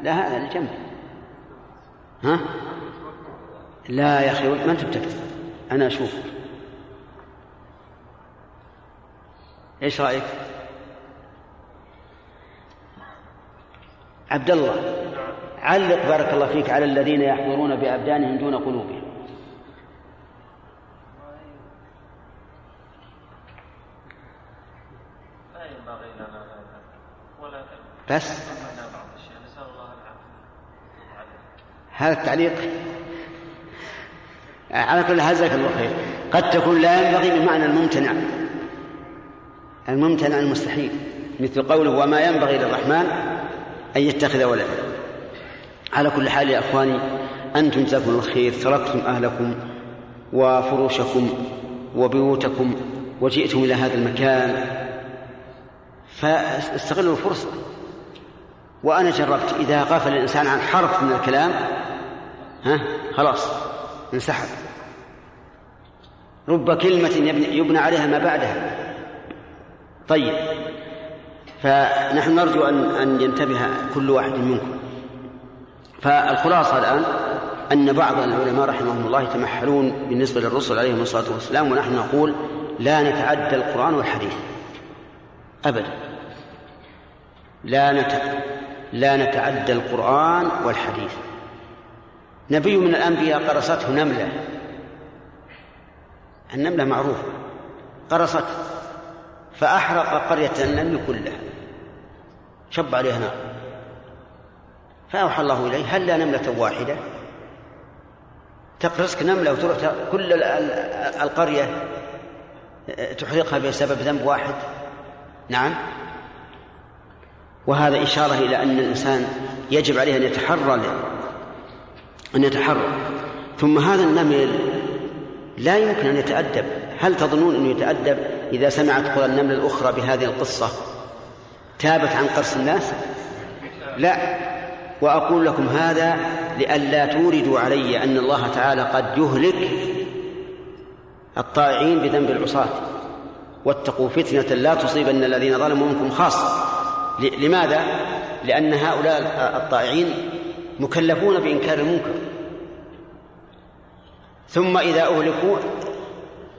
A: لا هذا الجنب ها؟ لا يا أخي ما أنت بتكتب أنا أشوف. إيش رأيك؟ عبد الله علق بارك الله فيك على الذين يحضرون بأبدانهم دون قلوبهم. بس. هذا التعليق. على كل جزاك الله خير. قد تكون لا ينبغي بمعنى الممتنع. الممتنع المستحيل مثل قوله وما ينبغي للرحمن أن يتخذ ولدا. على كل حال يا أخواني أنتم جزاكم الله خير تركتم أهلكم وفروشكم وبيوتكم وجئتم إلى هذا المكان فاستغلوا الفرصة. وأنا جربت إذا غفل الإنسان عن حرف من الكلام ها خلاص انسحب. رب كلمة يبنى عليها ما بعدها. طيب. فنحن نرجو أن أن ينتبه كل واحد منكم. فالخلاصة الآن أن بعض العلماء رحمهم الله يتمحلون بالنسبة للرسل عليهم الصلاة والسلام ونحن نقول لا نتعدى القرآن والحديث. أبدا. لا نت... لا نتعدى القرآن والحديث. نبي من الأنبياء قرصته نملة. النملة معروفة. قرصت فأحرق قرية النمل كلها شب عليها نار. فأوحى الله إليه هل لا نملة واحدة؟ تقرصك نملة وتروح كل القرية تحرقها بسبب ذنب واحد؟ نعم. وهذا إشارة إلى أن الإنسان يجب عليه أن يتحرى أن يتحرى. ثم هذا النمل لا يمكن أن يتأدب. هل تظنون أنه يتأدب؟ إذا سمعت قرى النمل الأخرى بهذه القصة تابت عن قرص الناس؟ لا. وأقول لكم هذا لئلا توردوا علي أن الله تعالى قد يهلك الطائعين بذنب العصاة. واتقوا فتنة لا تصيبن الذين ظلموا منكم خاصة. لماذا؟ لأن هؤلاء الطائعين مكلفون بإنكار المنكر. ثم إذا أهلكوا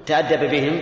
A: تأدب بهم.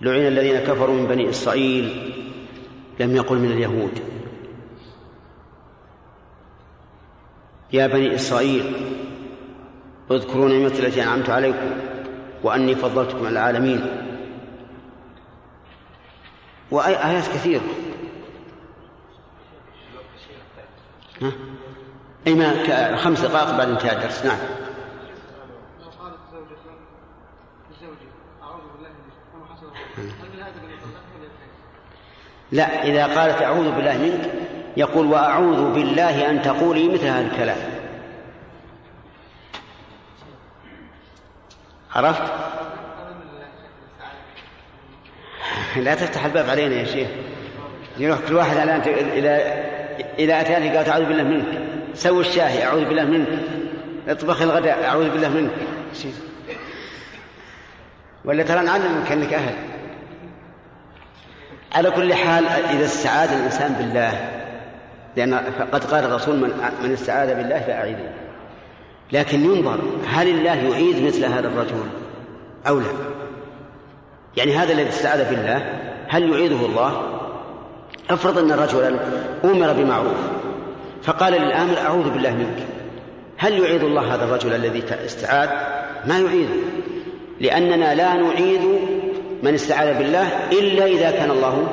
A: لعن الذين كفروا من بني إسرائيل لم يقل من اليهود. يا بني إسرائيل اذكروا نعمتي التي أنعمت عليكم وأني فضلتكم على العالمين. وآيات كثيرة. ها؟ أي ما خمس دقائق بعد انتهاء الدرس. نعم. لا إذا قالت أعوذ بالله منك يقول وأعوذ بالله أن تقولي مثل هذا الكلام. عرفت؟ لا تفتح الباب علينا يا شيخ. يروح كل واحد الآن إلى إلى أتاني قالت أعوذ بالله منك. سوي الشاهي أعوذ بالله منك. اطبخ الغداء أعوذ بالله منك. ولا ترى نعلمك أنك أهل. على كل حال إذا استعاذ الإنسان بالله لأن قد قال الرسول من من استعاذ بالله فأعيذه. لكن ينظر هل الله يعيذ مثل هذا الرجل أو لا؟ يعني هذا الذي استعاذ بالله هل يعيذه الله؟ افرض أن رجلا أمر بمعروف فقال للآمر أعوذ بالله منك. هل يعيذ الله هذا الرجل الذي استعاذ؟ ما يعيذه لأننا لا نعيذ من استعاذ بالله إلا إذا كان الله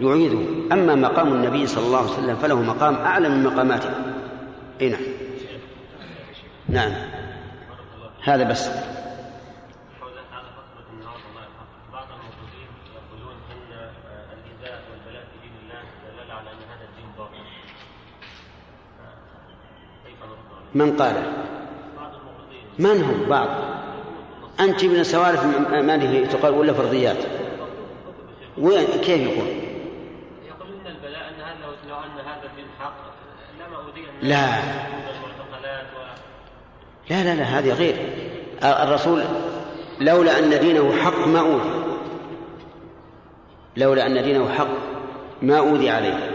A: يعيذه. أما مقام النبي صلى الله عليه وسلم فله مقام أعلى من مقاماته. أي نعم. نعم. هذا بس. من قال؟ من هم؟ بعض. أنت من سوالف ما له تقال ولا فرضيات؟ وين؟ كيف يقول؟ يقول إن البلاء أن هذا لو أن هذا الدين حق لما أودي لا. لا لا لا هذه غير. الرسول لولا أن دينه حق ما أوذي. لولا أن دينه حق ما أوذي عليه.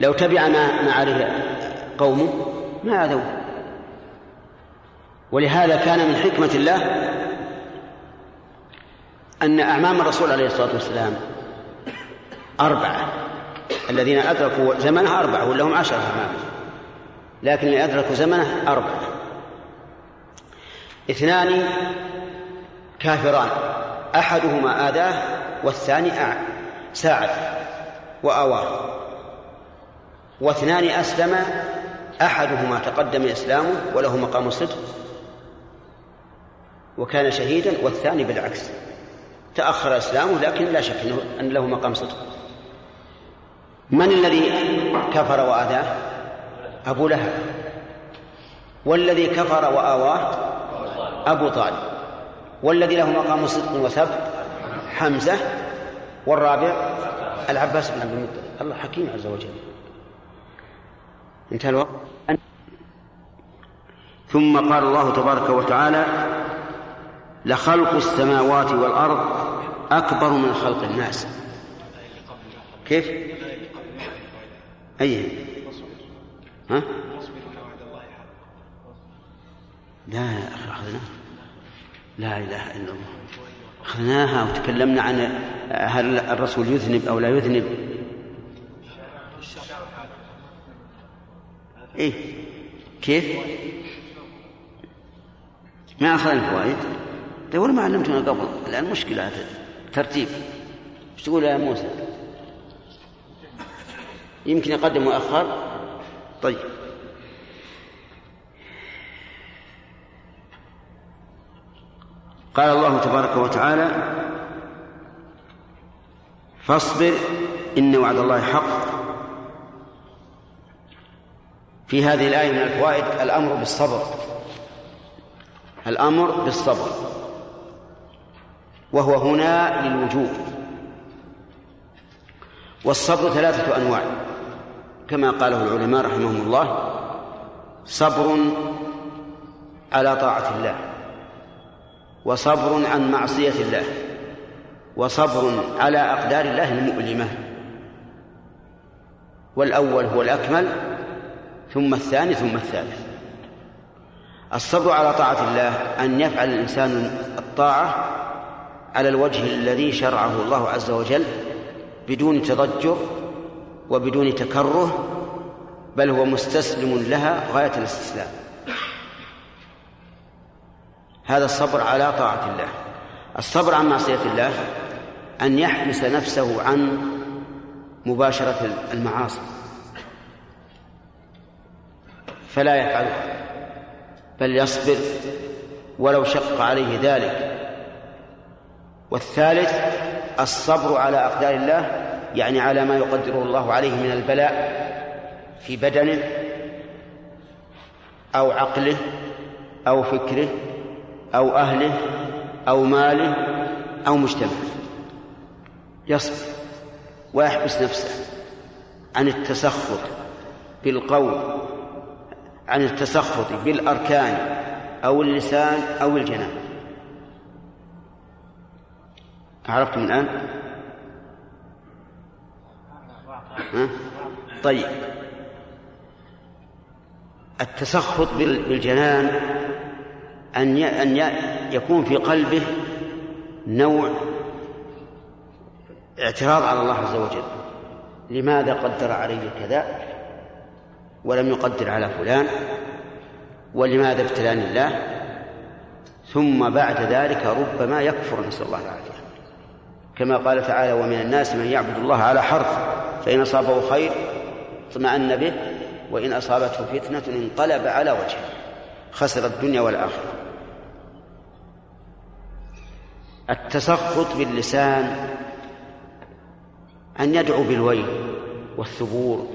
A: لو تبع ما ما عليه قومه ما أذوه. ولهذا كان من حكمة الله أن أعمام الرسول عليه الصلاة والسلام أربعة. الذين أدركوا زمنه أربعة ولهم عشرة أعمام. لكن اللي أدركوا زمنه أربعة. اثنان كافران أحدهما آذاه والثاني ساعد وآواه. واثنان أسلم أحدهما تقدم إسلامه وله مقام الصدق وكان شهيدا والثاني بالعكس. تأخر إسلامه لكن لا شك أنه أن له مقام صدق. من الذي كفر وآذاه؟ أبو لهب. والذي كفر وآواه؟ أبو طالب. والذي له مقام صدق وثبت؟ حمزة. والرابع؟ العباس بن عبد المطلب. الله حكيم عز وجل. انتهى الوقت. ثم قال الله تبارك وتعالى لخلق السماوات والأرض أكبر من خلق الناس. كيف؟ أي. ها؟ لا يا أخي أخذناها. لا إله إلا الله. أخذناها وتكلمنا عن هل الرسول يذنب أو لا يذنب. إيه. كيف؟ ما أخذنا الفوائد تقول ما علمتنا قبل. الآن مشكلة هذا ترتيب. إيش تقول يا موسى؟ يمكن يقدم ويأخر طيب. قال الله تبارك وتعالى فاصبر إن وعد الله حق. في هذه الآية من الفوائد الأمر بالصبر. الأمر بالصبر. وهو هنا للوجوب. والصبر ثلاثة أنواع. كما قاله العلماء رحمهم الله صبر على طاعة الله وصبر عن معصية الله وصبر على أقدار الله المؤلمة. والأول هو الأكمل ثم الثاني ثم الثالث. الصبر على طاعة الله أن يفعل الإنسان الطاعة على الوجه الذي شرعه الله عز وجل بدون تضجر وبدون تكره بل هو مستسلم لها غاية الاستسلام. هذا الصبر على طاعة الله. الصبر عن معصية الله أن يحبس نفسه عن مباشرة المعاصي. فلا يفعلها بل يصبر ولو شق عليه ذلك. والثالث الصبر على أقدار الله يعني على ما يقدره الله عليه من البلاء في بدنه أو عقله أو فكره أو أهله أو ماله أو مجتمعه. يصبر ويحبس نفسه عن التسخط بالقول عن التسخط بالأركان أو اللسان أو الجنان. عرفتم الآن؟ ها؟ طيب. التسخط بالجنان أن أن يكون في قلبه نوع اعتراض على الله عز وجل. لماذا قدر علي كذا؟ ولم يقدر على فلان. ولماذا ابتلاني الله؟ ثم بعد ذلك ربما يكفر نسأل الله العافية. كما قال تعالى ومن الناس من يعبد الله على حرف فإن أصابه خير اطمأن به وإن أصابته فتنة انقلب على وجهه خسر الدنيا والآخرة. التسخط باللسان أن يدعو بالويل والثبور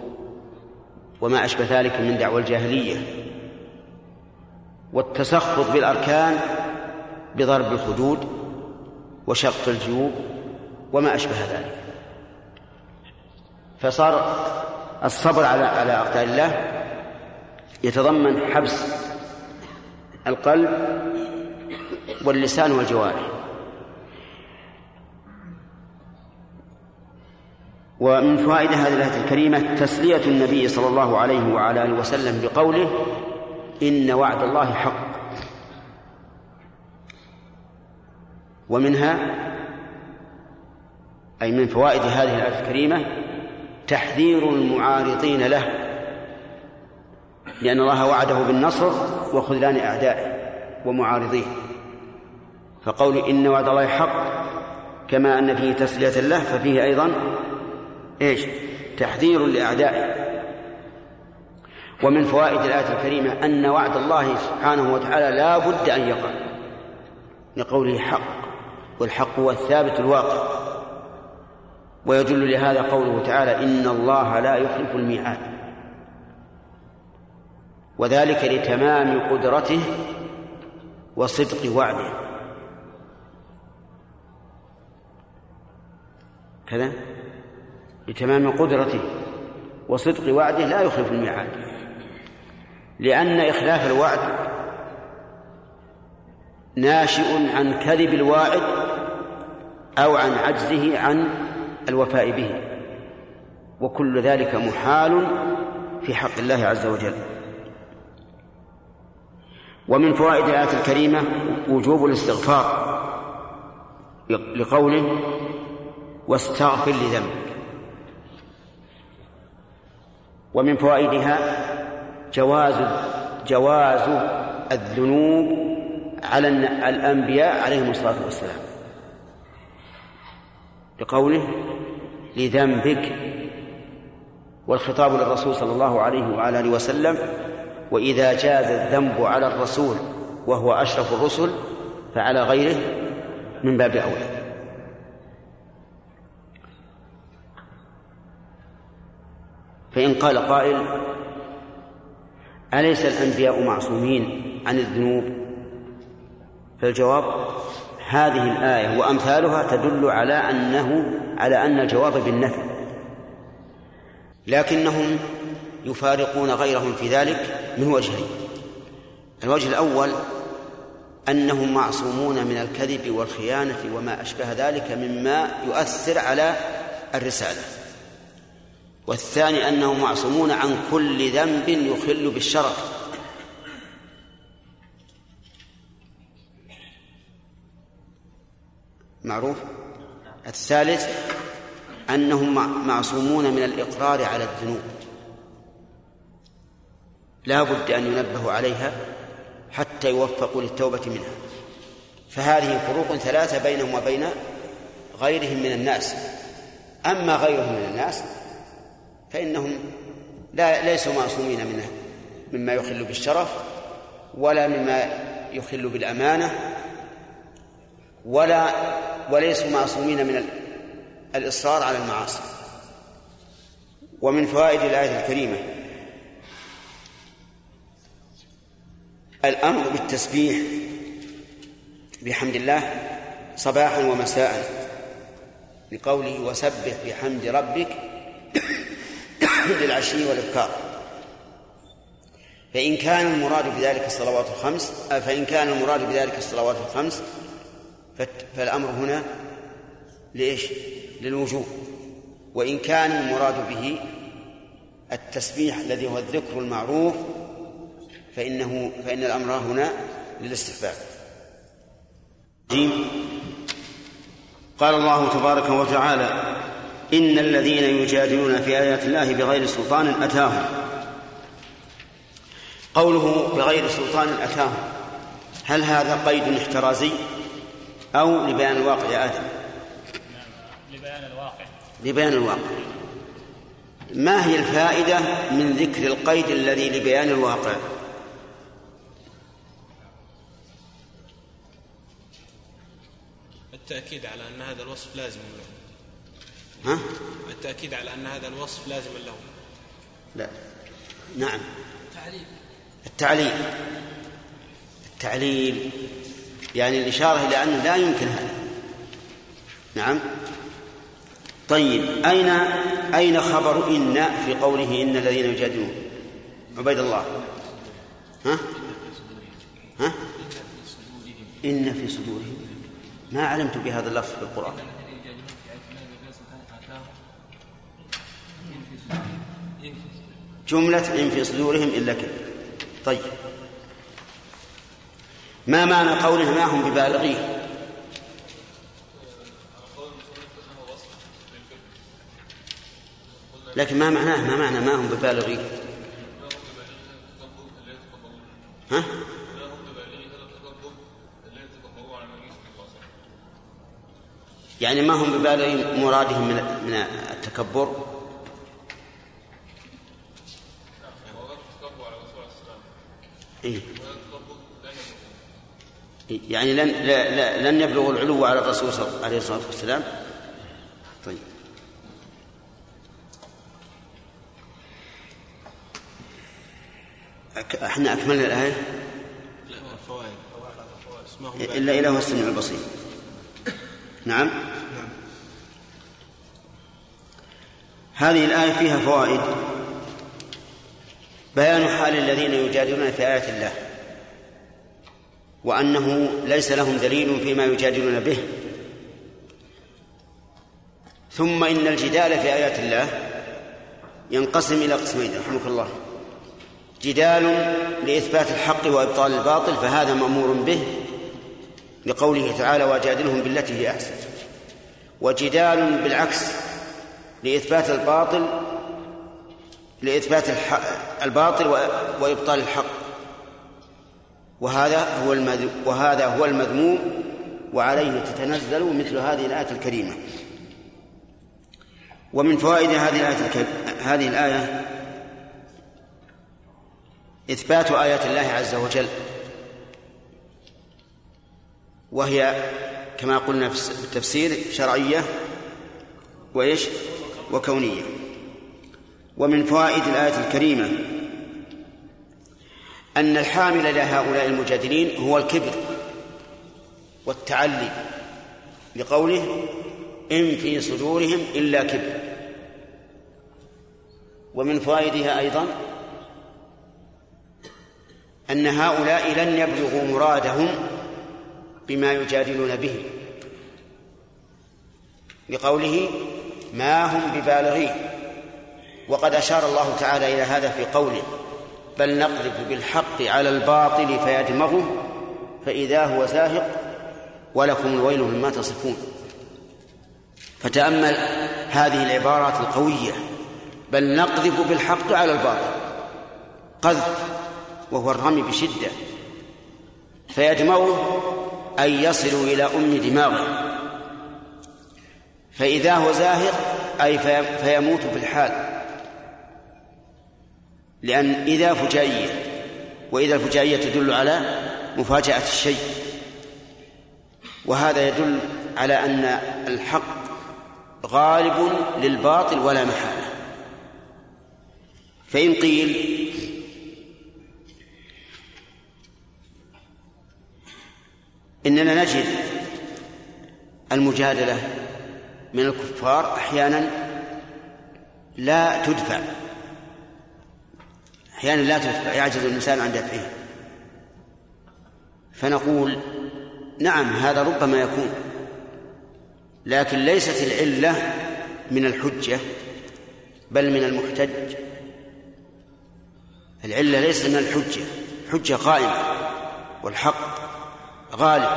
A: وما أشبه ذلك من دعوى الجاهلية. والتسخط بالأركان بضرب الخدود وشق الجيوب وما أشبه ذلك. فصار الصبر على على أقدار الله يتضمن حبس القلب واللسان والجوارح. ومن فوائد هذه الآية الكريمة تسلية النبي صلى الله عليه وعلى آله وسلم بقوله إن وعد الله حق. ومنها أي من فوائد هذه الآية الكريمة تحذير المعارضين له لأن الله وعده بالنصر وخذلان أعدائه ومعارضيه. فقول إن وعد الله حق كما أن فيه تسلية له ففيه أيضا إيش؟ تحذير لأعدائه. ومن فوائد الآية الكريمة أن وعد الله سبحانه وتعالى لا بد أن يقع لقوله حق والحق هو الثابت الواقع. ويدل لهذا قوله تعالى إن الله لا يخلف الميعاد. وذلك لتمام قدرته وصدق وعده. كذا؟ لتمام قدرته وصدق وعده لا يخلف الميعاد. لأن إخلاف الوعد ناشئ عن كذب الواعد أو عن عجزه عن الوفاء به. وكل ذلك محال في حق الله عز وجل. ومن فوائد الآية الكريمة وجوب الاستغفار لقوله واستغفر لذنبك. ومن فوائدها جواز جواز الذنوب على الأنبياء عليهم الصلاة والسلام. لقوله لذنبك والخطاب للرسول صلى الله عليه وعلى آله وسلم وإذا جاز الذنب على الرسول وهو أشرف الرسل فعلى غيره من باب أولى. فإن قال قائل أليس الأنبياء معصومين عن الذنوب؟ فالجواب هذه الآية وأمثالها تدل على أنه على أن الجواب بالنفي. لكنهم يفارقون غيرهم في ذلك من وجهين. الوجه الأول أنهم معصومون من الكذب والخيانة وما أشبه ذلك مما يؤثر على الرسالة. والثاني أنهم معصومون عن كل ذنب يخل بالشرف. معروف؟ الثالث أنهم معصومون من الإقرار على الذنوب. لا بد أن ينبهوا عليها حتى يوفقوا للتوبة منها. فهذه فروق ثلاثة بينهم وبين غيرهم من الناس. أما غيرهم من الناس فإنهم لا ليسوا معصومين منه مما يخل بالشرف ولا مما يخل بالأمانة ولا وليسوا معصومين من الإصرار على المعاصي. ومن فوائد الآية الكريمة الأمر بالتسبيح بحمد الله صباحا ومساء لقوله وسبح بحمد ربك بالعشي والإبكار فإن كان المراد بذلك الصلوات الخمس فإن كان المراد بذلك الصلوات الخمس فالأمر هنا لإيش؟ للوجوب. وإن كان المراد به التسبيح الذي هو الذكر المعروف فإنه فإن الأمر هنا للاستحباب. قال الله تبارك وتعالى إن الذين يجادلون في آيات الله بغير سلطان أتاهم. قوله بغير سلطان أتاهم. هل هذا قيد احترازي؟ أو لبيان الواقع يا آدم. لبيان الواقع. لبيان الواقع. ما هي الفائدة من ذكر القيد الذي لبيان الواقع؟
B: التأكيد على أن هذا الوصف لازم
A: له. ها؟
B: التأكيد على أن هذا الوصف لازم له.
A: لا. نعم.
B: التعليل
A: التعليل. التعليل. يعني الإشارة إلى أنه لا يمكن هذا. نعم. طيب أين أين خبر إن في قوله إن الذين يجادلون؟ عبيد الله. ها؟ ها؟ إن في صدورهم. ما علمت بهذا اللفظ في القرآن. جملة إن في صدورهم إلا كذب طيب. ما معنى قوله ما هم ببالغيه لكن ما معناه ما معنى ما هم ببالغين ها؟ يعني ما هم ببالغين مرادهم من من التكبر إيه؟ يعني لن لن يبلغوا العلو على الرسول عليه الصلاة والسلام. طيب. إحنا
B: أكملنا الآية؟
A: الا إله السميع البصير. نعم. هذه الآية فيها فوائد. بيان حال الذين يجادلون في آيات الله. وأنه ليس لهم دليل فيما يجادلون به. ثم إن الجدال في آيات الله ينقسم إلى قسمين رحمك الله. جدال لإثبات الحق وإبطال الباطل فهذا مأمور به لقوله تعالى وجادلهم بالتي هي أحسن. وجدال بالعكس لإثبات الباطل لإثبات الباطل وإبطال الحق. وهذا هو وهذا هو المذموم وعليه تتنزل مثل هذه الآية الكريمة. ومن فوائد هذه الآية هذه الآية إثبات آيات الله عز وجل. وهي كما قلنا في التفسير شرعية وإيش؟ وكونية. ومن فوائد الآية الكريمة أن الحامل لهؤلاء المجادلين هو الكبر والتعلي لقوله إن في صدورهم إلا كبر. ومن فوائدها أيضا أن هؤلاء لن يبلغوا مرادهم بما يجادلون به لقوله ما هم ببالغين وقد أشار الله تعالى إلى هذا في قوله بل نقذف بالحق على الباطل فيدمغه فإذا هو زاهق ولكم الويل مما تصفون. فتأمل هذه العبارات القوية بل نقذف بالحق على الباطل قذف وهو الرمي بشدة فيدمغه أي يصل إلى أم دماغه. فإذا هو زاهق أي فيموت في الحال لأن إذا فجائية وإذا الفجائية تدل على مفاجأة الشيء. وهذا يدل على أن الحق غالب للباطل ولا محالة. فإن قيل إننا نجد المجادلة من الكفار أحيانا لا تدفع. أحيانا لا تدفع يعجز الإنسان عن دفعها فنقول نعم هذا ربما يكون لكن ليست العلة من الحجة بل من المحتج. العلة ليست من الحجة حجة قائمة والحق غالب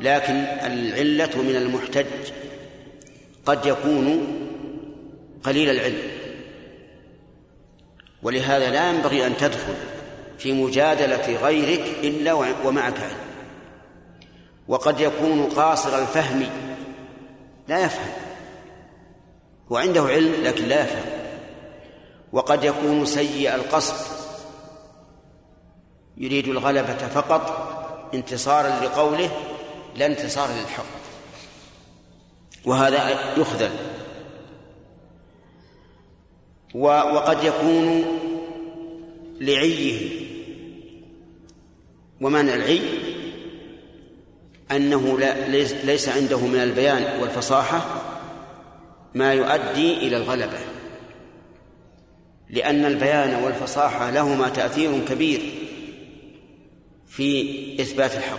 A: لكن العلة من المحتج. قد يكون قليل العلم. ولهذا لا ينبغي أن تدخل في مجادلة غيرك إلا ومعك علم. وقد يكون قاصر الفهم لا يفهم. وعنده علم لكن لا يفهم. وقد يكون سيء القصد يريد الغلبة فقط انتصارا لقوله لا انتصار للحق. وهذا يخذل. وقد يكون لعيه. ومعنى العي أنه لا ليس عنده من البيان والفصاحة ما يؤدي إلى الغلبة. لأن البيان والفصاحة لهما تأثير كبير في إثبات الحق.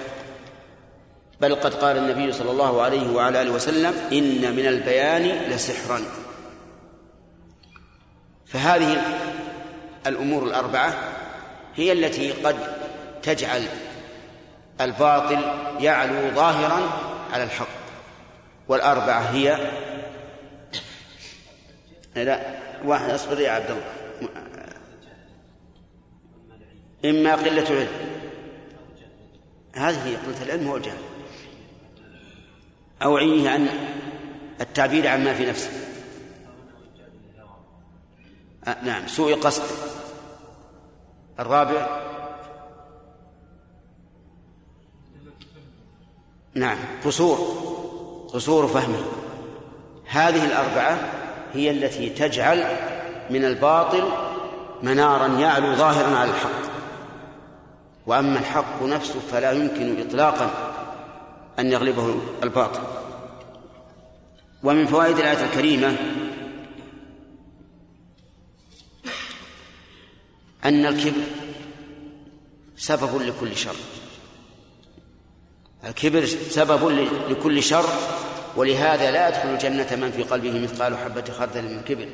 A: بل قد قال النبي صلى الله عليه وعلى آله وسلم إن من البيان لسحرا. فهذه الأمور الأربعة هي التي قد تجعل الباطل يعلو ظاهرا على الحق. والأربعة هي لا واحد اصبر يا عبد الله. إما قلة علم. هذه قلة العلم هو الجهل. أو عيه عن التعبير عما في نفسه. آه نعم سوء قصد. الرابع؟ نعم قصور. قصور فهمه. هذه الأربعة هي التي تجعل من الباطل منارا يعلو ظاهرا على الحق. وأما الحق نفسه فلا يمكن إطلاقا أن يغلبه الباطل. ومن فوائد الآية الكريمة أن الكبر سبب لكل شر. الكبر سبب لكل شر ولهذا لا يدخل الجنة من في قلبه مثقال حبة خردل من كبر.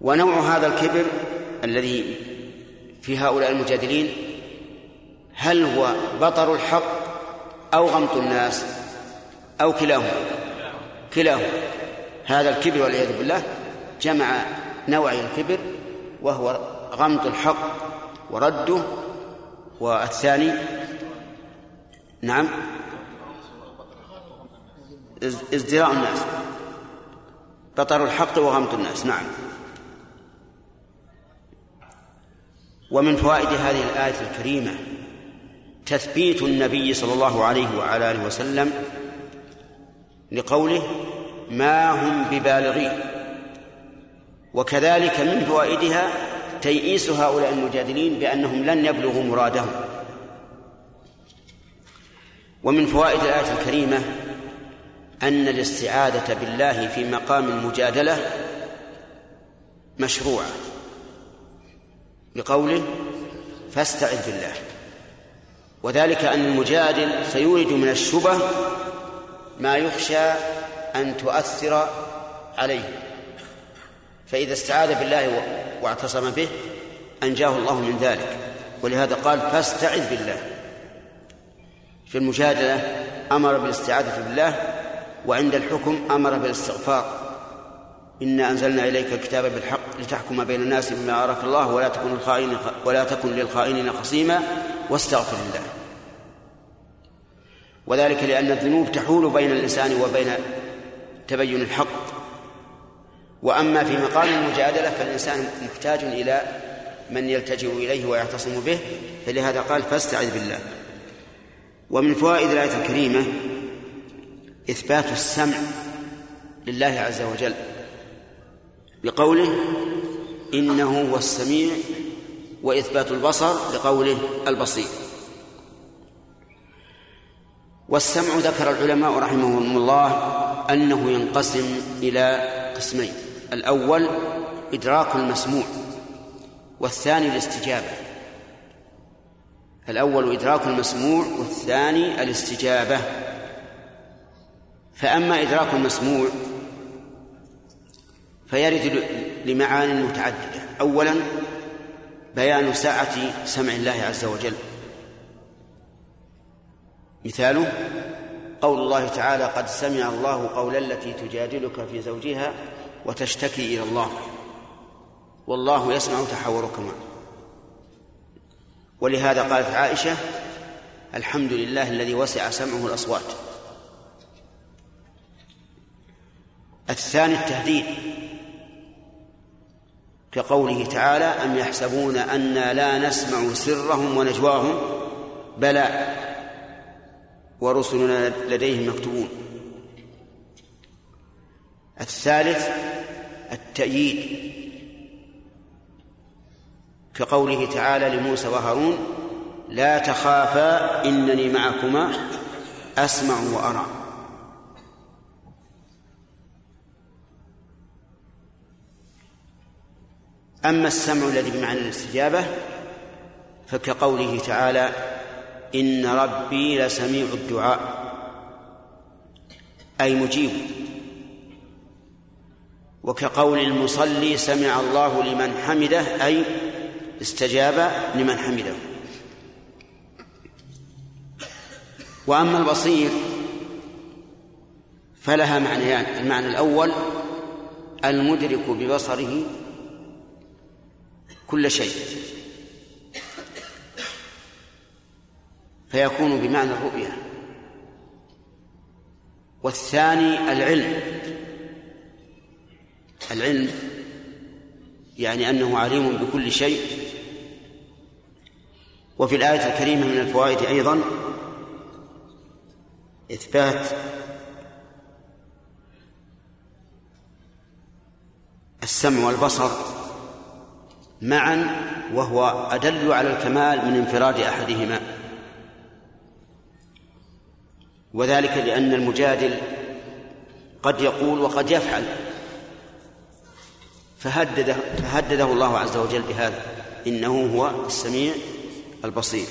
A: ونوع هذا الكبر الذي في هؤلاء المجادلين هل هو بطر الحق أو غمط الناس أو كلاهما؟ كلاهما. هذا الكبر والعياذ بالله جمع نوعي الكبر وهو غمط الحق ورده والثاني نعم ازدراء الناس بطر الحق وغمط الناس نعم ومن فوائد هذه الآية الكريمة تثبيت النبي صلى الله عليه وعلى آله وسلم لقوله ما هم ببالغين وكذلك من فوائدها تيئيس هؤلاء المجادلين بأنهم لن يبلغوا مرادهم. ومن فوائد الآية الكريمة أن الاستعاذة بالله في مقام المجادلة مشروعة بقوله فاستعذ بالله. وذلك أن المجادل سيورد من الشبه ما يخشى أن تؤثر عليه. فإذا استعاذ بالله واعتصم به أنجاه الله من ذلك. ولهذا قال فاستعذ بالله. في المجادلة أمر بالاستعاذة بالله وعند الحكم أمر بالاستغفار. إنا أنزلنا إليك الكتاب بالحق لتحكم بين الناس بما أراك الله ولا تكن الخائن ولا تكن للخائنين خصيما واستغفر الله وذلك لأن الذنوب تحول بين الإنسان وبين تبين الحق. وأما في مقام المجادلة فالإنسان محتاج إلى من يلتجئ إليه ويعتصم به فلهذا قال فاستعذ بالله. ومن فوائد الآية الكريمة إثبات السمع لله عز وجل بقوله إنه هو السميع وإثبات البصر بقوله البصير. والسمع ذكر العلماء رحمهم الله أنه ينقسم إلى قسمين. الأول إدراك المسموع والثاني الاستجابة. الأول إدراك المسموع والثاني الاستجابة. فأما إدراك المسموع فيرد لمعان متعددة. أولا بيان سعة سمع الله عز وجل. مثاله قول الله تعالى قد سمع الله قول التي تجادلك في زوجها وتشتكي إلى الله. والله يسمع تحاوركما ولهذا قالت عائشة الحمد لله الذي وسع سمعه الأصوات. الثاني التهديد. كقوله تعالى أم يحسبون أنا لا نسمع سرهم ونجواهم؟ بلى. ورسلنا لديهم مكتوبون. الثالث التأييد كقوله تعالى لموسى وهارون لا تخافا إنني معكما أسمع وأرى. أما السمع الذي بمعنى الاستجابة فكقوله تعالى إن ربي لسميع الدعاء أي مجيب. وكقول المصلي سمع الله لمن حمده أي استجاب لمن حمده. وأما البصير فلها معنيان المعنى الأول المدرك ببصره كل شيء. فيكون بمعنى الرؤية والثاني العلم. العلم يعني أنه عليم بكل شيء. وفي الآية الكريمة من الفوائد أيضا إثبات السمع والبصر معا وهو أدل على الكمال من انفراد أحدهما. وذلك لأن المجادل قد يقول وقد يفعل. فهدده فهدده الله عز وجل بهذا. إنه هو السميع البصير.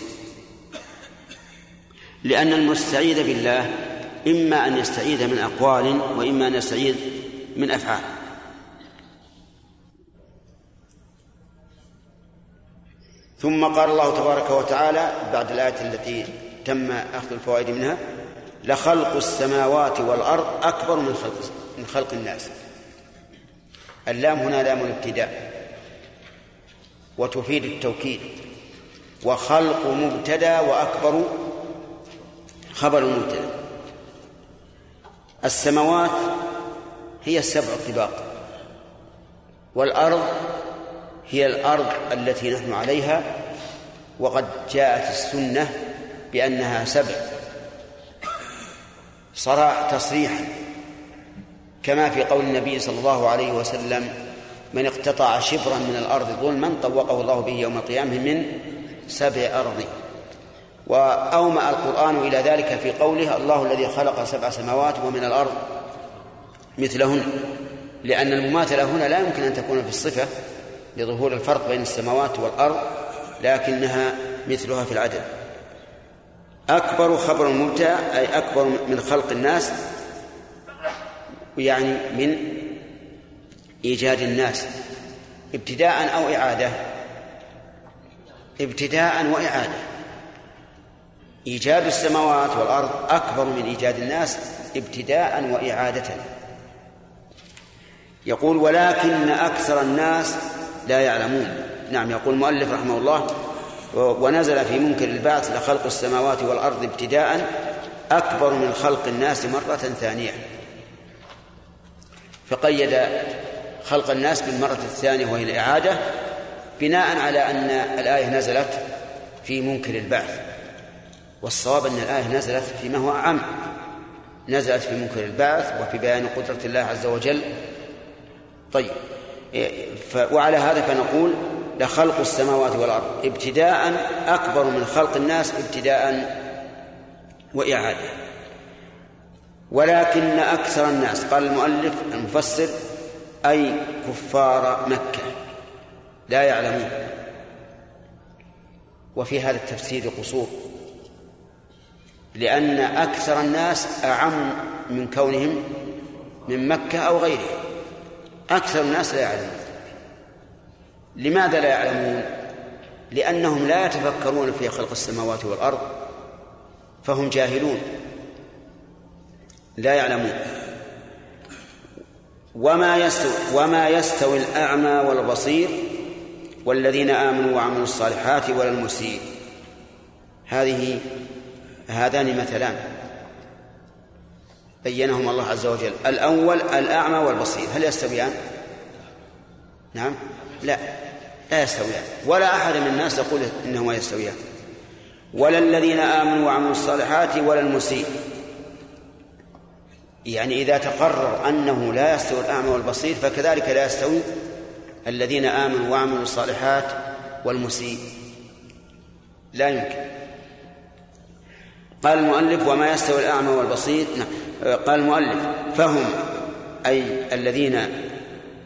A: لأن المستعيذ بالله إما أن يستعيذ من أقوال وإما أن يستعيذ من أفعال. ثم قال الله تبارك وتعالى بعد الآية التي تم أخذ الفوائد منها لخلق السماوات والأرض أكبر من خلق من خلق الناس. اللام هنا لام الابتداء وتفيد التوكيد وخلق مبتدا وأكبر خبر المبتدا السماوات هي السبع الطباق والأرض هي الأرض التي نحن عليها وقد جاءت السنة بأنها سبع. صراع تصريحا. كما في قول النبي صلى الله عليه وسلم من اقتطع شبرا من الأرض ظلما طوقه الله به يوم القيامة من سبع أرض. وأومأ القرآن إلى ذلك في قوله الله الذي خلق سبع سماوات ومن الأرض مثلهن. لأن المماثلة هنا لا يمكن أن تكون في الصفة لظهور الفرق بين السماوات والأرض لكنها مثلها في العدد. أكبر خبر مبتع أي أكبر من خلق الناس يعني من إيجاد الناس ابتداء أو إعادة. ابتداء وإعادة. إيجاد السماوات والأرض أكبر من إيجاد الناس ابتداء وإعادة. يقول ولكن أكثر الناس لا يعلمون. نعم يقول المؤلف رحمه الله ونزل في منكر البعث لخلق السماوات والأرض ابتداء أكبر من خلق الناس مرة ثانية. فقيد خلق الناس بالمرة الثانية وهي الإعادة بناء على أن الآية نزلت في منكر البعث والصواب أن الآية نزلت فيما هو أعم نزلت في منكر البعث وفي بيان قدرة الله عز وجل. طيب وعلى هذا فنقول لخلق السماوات والأرض ابتداء أكبر من خلق الناس ابتداء وإعادة. ولكن أكثر الناس قال المؤلف المفسر أي كفار مكة. لا يعلمون. وفي هذا التفسير قصور. لأن أكثر الناس أعم من كونهم من مكة أو غيرها أكثر الناس لا يعلمون. لماذا لا يعلمون؟ لأنهم لا يتفكرون في خلق السماوات والأرض فهم جاهلون. لا يعلمون. وما يستوي وما يستوي الأعمى والبصير والذين آمنوا وعملوا الصالحات ولا المسيء هذه هذان مثلان بينهما الله عز وجل. الأول الأعمى والبصير. هل يستويان؟ نعم. لا لا يستويان. ولا أحد من الناس يقول إنهما يستويان. ولا الذين آمنوا وعملوا الصالحات ولا المسيء يعني إذا تقرر أنه لا يستوي الأعمى والبصير فكذلك لا يستوي الذين آمنوا وعملوا الصالحات والمسيء. لا يمكن. قال المؤلف وما يستوي الأعمى والبصير نعم. قال المؤلف فهم أي الذين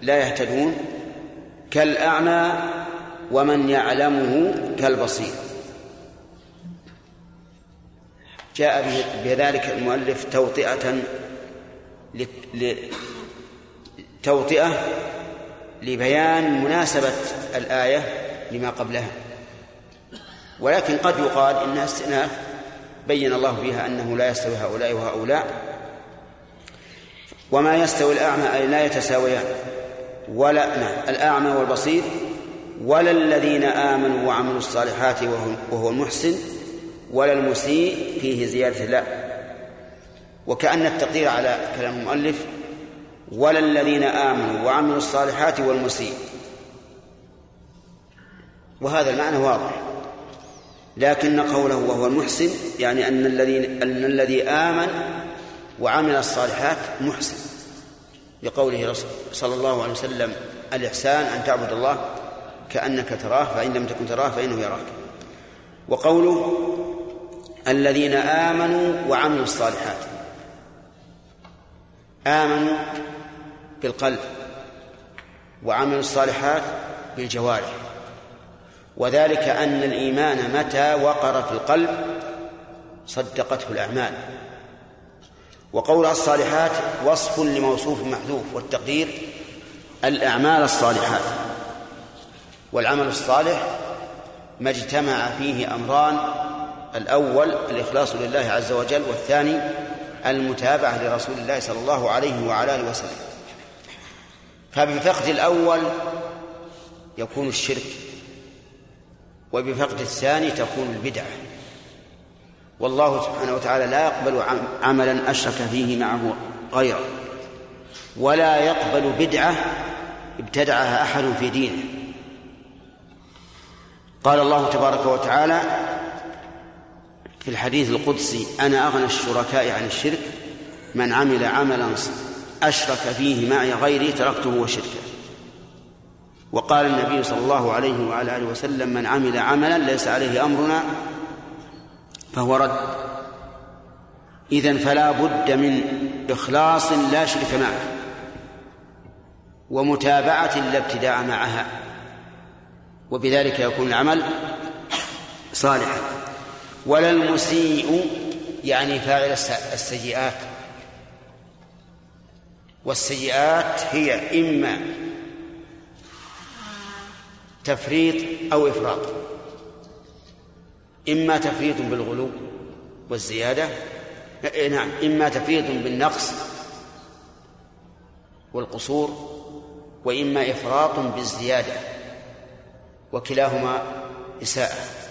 A: لا يهتدون كالأعمى ومن يعلمه كالبصير. جاء بذلك المؤلف توطئة توطئة لبيان مناسبة الآية لما قبلها. ولكن قد يقال إنها استئناف بين الله فيها أنه لا يستوي هؤلاء وهؤلاء وما يستوي الأعمى أي لا يتساويان ولا نعم الأعمى والبصير ولا الذين آمنوا وعملوا الصالحات وهو المحسن ولا المسيء فيه زيادة لا. وكأن التقدير على كلام المؤلف ولا الذين آمنوا وعملوا الصالحات والمسيء. وهذا المعنى واضح. لكن قوله وهو المحسن يعني أن الذي أن الذي آمن وعمل الصالحات محسن. لقوله صلى الله عليه وسلم الإحسان أن تعبد الله كأنك تراه فإن لم تكن تراه فإنه يراك. وقوله الذين آمنوا وعملوا الصالحات. آمنوا بالقلب وعملوا الصالحات بالجوارح. وذلك أن الإيمان متى وقر في القلب صدقته الأعمال. وقولها الصالحات وصف لموصوف محذوف والتقدير الأعمال الصالحات. والعمل الصالح ما اجتمع فيه أمران الأول الإخلاص لله عز وجل والثاني المتابعة لرسول الله صلى الله عليه وعلى آله وسلم. فبفقد الأول يكون الشرك وبفقد الثاني تكون البدعة. والله سبحانه وتعالى لا يقبل عملا أشرك فيه معه غيره ولا يقبل بدعة ابتدعها أحد في دينه. قال الله تبارك وتعالى في الحديث القدسي أنا أغنى الشركاء عن الشرك من عمل عملا أشرك فيه معي غيري تركته وشركه. وقال النبي صلى الله عليه وعلى آله وسلم من عمل عملا ليس عليه أمرنا فهو رد. إذن فلا بد من إخلاص لا شرك معه ومتابعة لا ابتداع معها وبذلك يكون العمل صالحا. ولا المسيء يعني فاعل السيئات. والسيئات هي إما تفريط أو إفراط. إما تفريط بالغلو والزيادة إيه، نعم إما تفريط بالنقص والقصور وإما إفراط بالزيادة وكلاهما إساءة.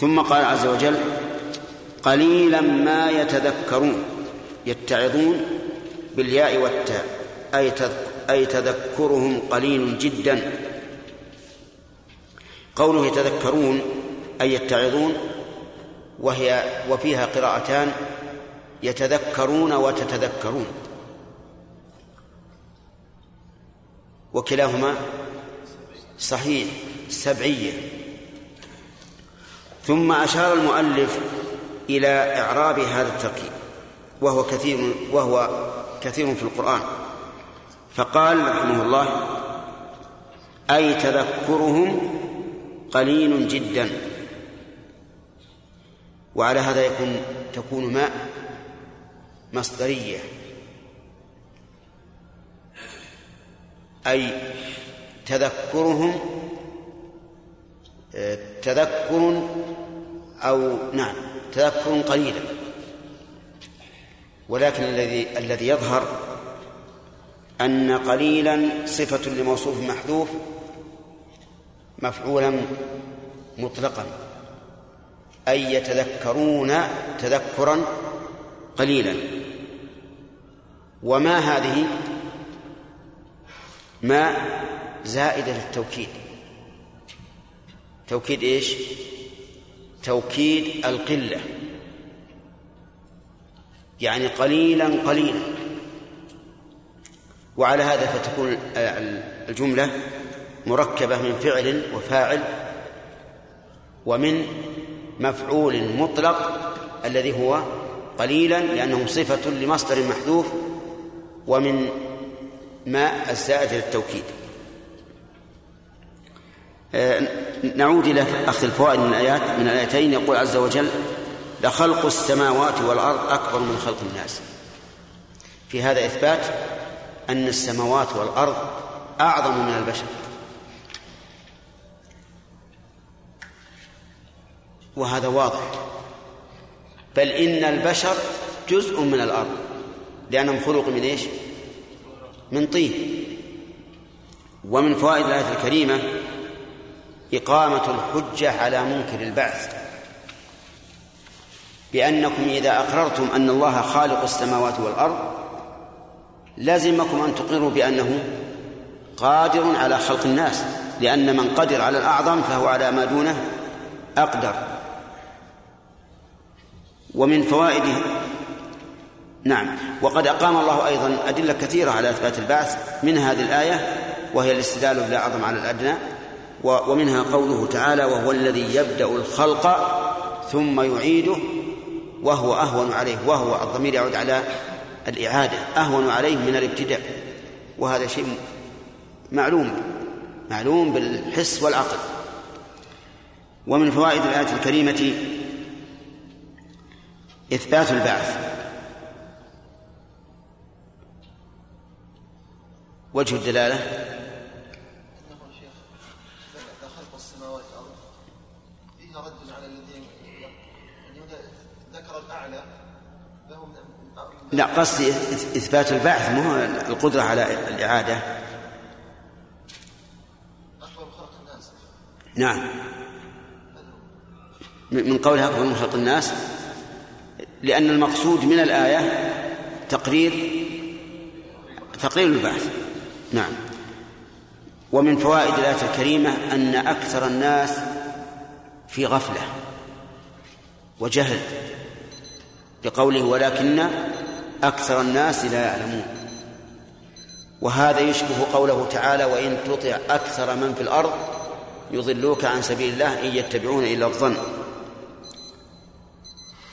A: ثم قال عز وجل قليلا ما يتذكرون يتعظون بالياء والتاء أي أي تذكرهم قليل جدا. قوله يتذكرون أي يتعظون وهي وفيها قراءتان يتذكرون وتتذكرون. وكلاهما صحيح سبعية. ثم أشار المؤلف إلى إعراب هذا التركيب وهو كثير وهو كثير في القرآن. فقال رحمه الله أي تذكرهم قليل جدا. وعلى هذا يكون تكون ماء مصدرية. أي تذكرهم تذكر أو نعم تذكر قليلا. ولكن الذي الذي يظهر أن قليلا صفة لموصوف محذوف مفعولا مطلقا أي يتذكرون تذكرا قليلا. وما هذه؟ ما زائدة للتوكيد. توكيد إيش؟ توكيد القلة. يعني قليلا قليلا. وعلى هذا فتكون الجملة مركبة من فعل وفاعل ومن مفعول مطلق الذي هو قليلا لأنه صفة لمصدر محذوف ومن ما الزائد للتوكيد نعود إلى أخذ الفوائد من الآيات من الآيتين. يقول عز وجل لخلق السماوات والأرض أكبر من خلق الناس. في هذا إثبات أن السماوات والأرض أعظم من البشر. وهذا واضح. بل إن البشر جزء من الأرض لأنهم خلقوا من إيش؟ من طين. ومن فوائد الآية الكريمة إقامة الحجة على منكر البعث. بأنكم إذا أقررتم أن الله خالق السماوات والأرض لازمكم أن تقروا بأنه قادر على خلق الناس لأن من قدر على الأعظم فهو على ما دونه أقدر. ومن فوائده نعم وقد أقام الله أيضا أدلة كثيرة على إثبات البعث من هذه الآية وهي الاستدلال بالأعظم على الأدنى. ومنها قوله تعالى وهو الذي يبدأ الخلق ثم يعيده وهو أهون عليه وهو الضمير يعود على الإعادة أهون عليه من الابتداء. وهذا شيء معلوم معلوم بالحس والعقل. ومن فوائد الآية الكريمة إثبات البعث. وجه الدلالة
C: انه شيخ ذكر خلق السماوات والارض فيه رد على الذين يعني ذكر الاعلى له من
A: لا قصدي إثبات البعث مو القدرة على الإعادة. نعم. من قولها من خلق الناس. لأن المقصود من الآية تقرير تقرير البعث. نعم. ومن فوائد الآية الكريمة أن أكثر الناس في غفلة وجهل بقوله ولكن أكثر الناس لا يعلمون. وهذا يشبه قوله تعالى وإن تطع أكثر من في الأرض يضلوك عن سبيل الله إن يتبعون إلا الظن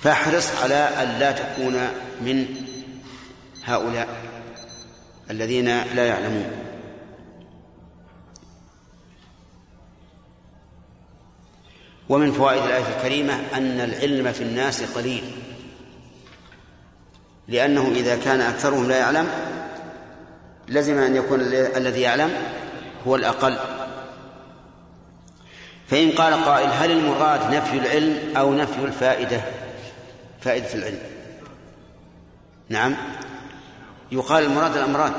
A: فاحرص على أن لا تكون من هؤلاء الذين لا يعلمون. ومن فوائد الآية الكريمة أن العلم في الناس قليل. لأنه إذا كان أكثرهم لا يعلم لزم أن يكون الذي يعلم هو الأقل. فإن قال قائل هل المراد نفي العلم أو نفي الفائدة؟ فائدة العلم. نعم. يقال المراد الأمران.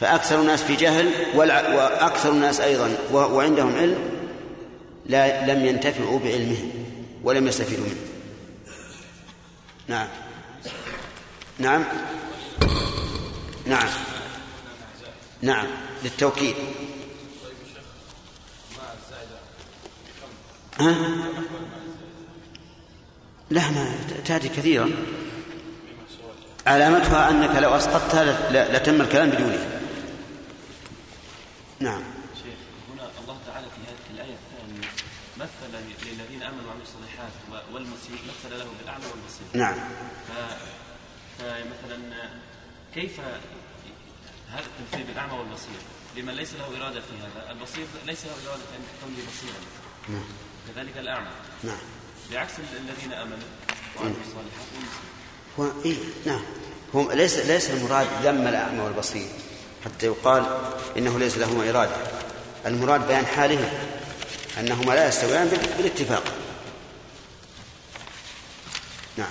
A: فأكثر الناس في جهل وأكثر الناس أيضا وعندهم علم لا لم ينتفعوا بعلمهم ولم يستفيدوا منه. نعم. نعم. نعم. نعم. للتوكيد. ها؟ لا ما تأتي كثيرا علامتها أنك لو أسقطتها لتم الكلام بدونها نعم
D: شيخ هنا الله تعالى في هذه الآية الثانية مثل للذين آمنوا الصالحات والمسيء مثل له بالأعمى والبصير
A: نعم.
D: ف... فمثلا كيف هذا التمثيل بالأعمى والبصير لمن ليس له إرادة في هذا. البصير ليس له إرادة أن يكون بصيرا
A: نعم.
D: كذلك الأعمى.
A: نعم.
D: بعكس الذين آمنوا وعملوا الصالحات والمسيء
A: هو إيه نعم. هو ليس ليس المراد ذم الأعمى والبصير حتى يقال إنه ليس لهما إرادة. المراد بيان حالهم أنهما لا يستويان بالاتفاق. نعم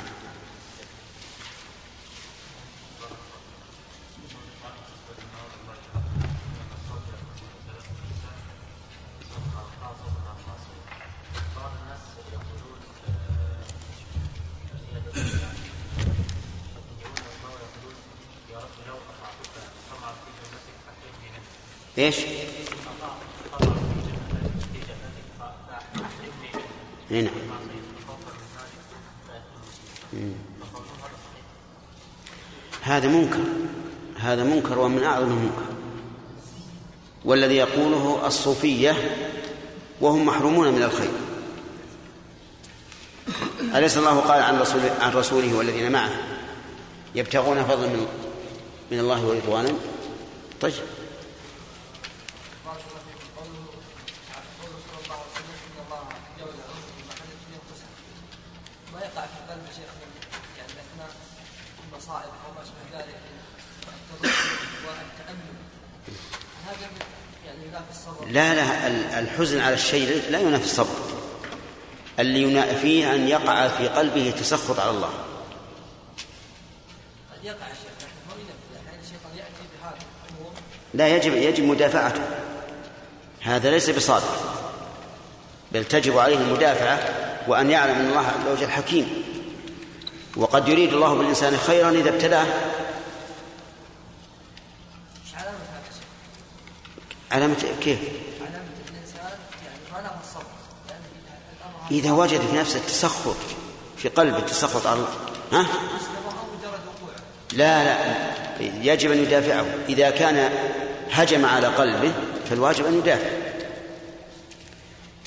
A: إيش؟ اي نعم هذا منكر. هذا منكر ومن أعظم المنكر. والذي يقوله الصوفية وهم محرومون من الخير. أليس الله قال عن رسوله, عن رسوله والذين معه يبتغون فضلا من من الله ورضوانا؟ طيب
E: ما يقع في قلب شيخ يعني اثناء المصائب أو ما شابه ذلك والتامل هذا يعني ينافي الصبر
A: لا لا ال- الحزن على الشيء لا ينافي الصبر. اللي ينافيه أن يقع في قلبه تسخط على الله.
E: قد يقع الشيخ الشيطان يأتي بهذا
A: لا يجب يجب مدافعته. هذا ليس بصادق. بل تجب عليه المدافعة وأن يعلم أن الله عز وجل حكيم. وقد يريد الله بالإنسان خيرا إذا ابتلاه
E: مش علامه هذا الشيء
A: علامة كيف؟
E: علامه الانسان يعني له الصبر
A: إذا وجد في نفسه التسخط في قلبه التسخط على الله ها؟ لا لا يجب أن يدافعه. إذا كان هجم على قلبه فالواجب أن يدافع.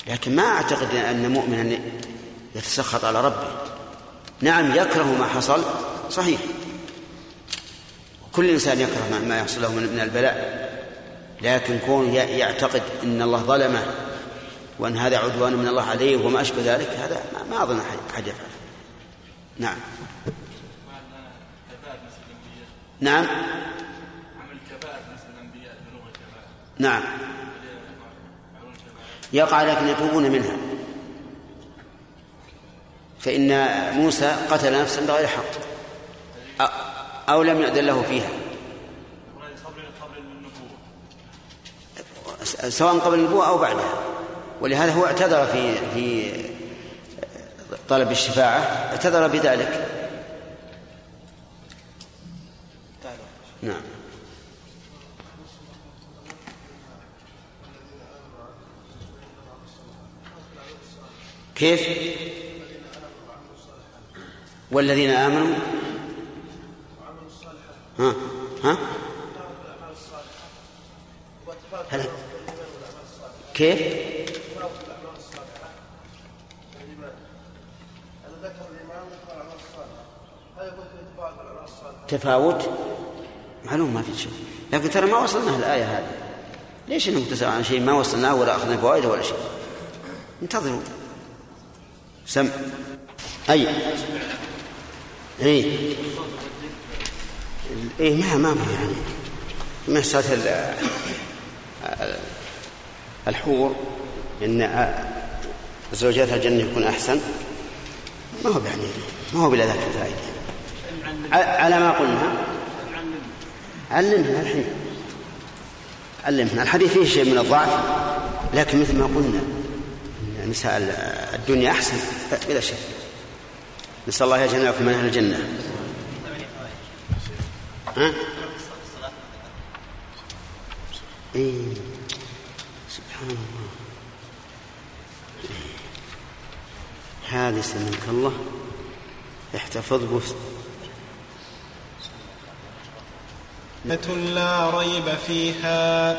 A: لكن ما أعتقد أن مؤمنا يتسخط على ربه. نعم يكره ما حصل صحيح. كل إنسان يكره ما- يحصل له من البلاء. لكن كونه يعتقد أن الله ظلمه وأن هذا عدوان من الله عليه وما أشبه ذلك هذا ما- أحد أحد يفعل نعم. نعم. نعم. يقع لكن يتوبون منها. فإن موسى قتل نفسا بغير حق. أو لم يؤذن له فيها. سواء قبل النبوة أو بعدها. ولهذا هو اعتذر في في طلب الشفاعة اعتذر بذلك. نعم. كيف؟ والذين آمنوا. ها؟ ها؟ هل كيف؟ تفاوت؟ معلوم ما في شيء. لكن ترى ما وصلنا الآية هذه. ليش انكم تسألون عن شيء ما وصلناه ولا أخذنا فوائده ولا شيء؟ انتظروا. سم. أي. إي. إي ما ما ما يعني. مسألة الحور إن زوجات الجنة يكون أحسن. ما هو يعني ما هو بلا ذاك الفائدة ع- على ما قلنا. علمنا الحين. علمنا الحديث فيه شيء من الضعف لكن مثل ما قلنا نساء الدنيا أحسن بلا شك. نسأل الله يجعلنا لكم من أهل الجنة. ها؟ إيه. هذه سلمك الله احتفظ بس
F: لا ريب فيها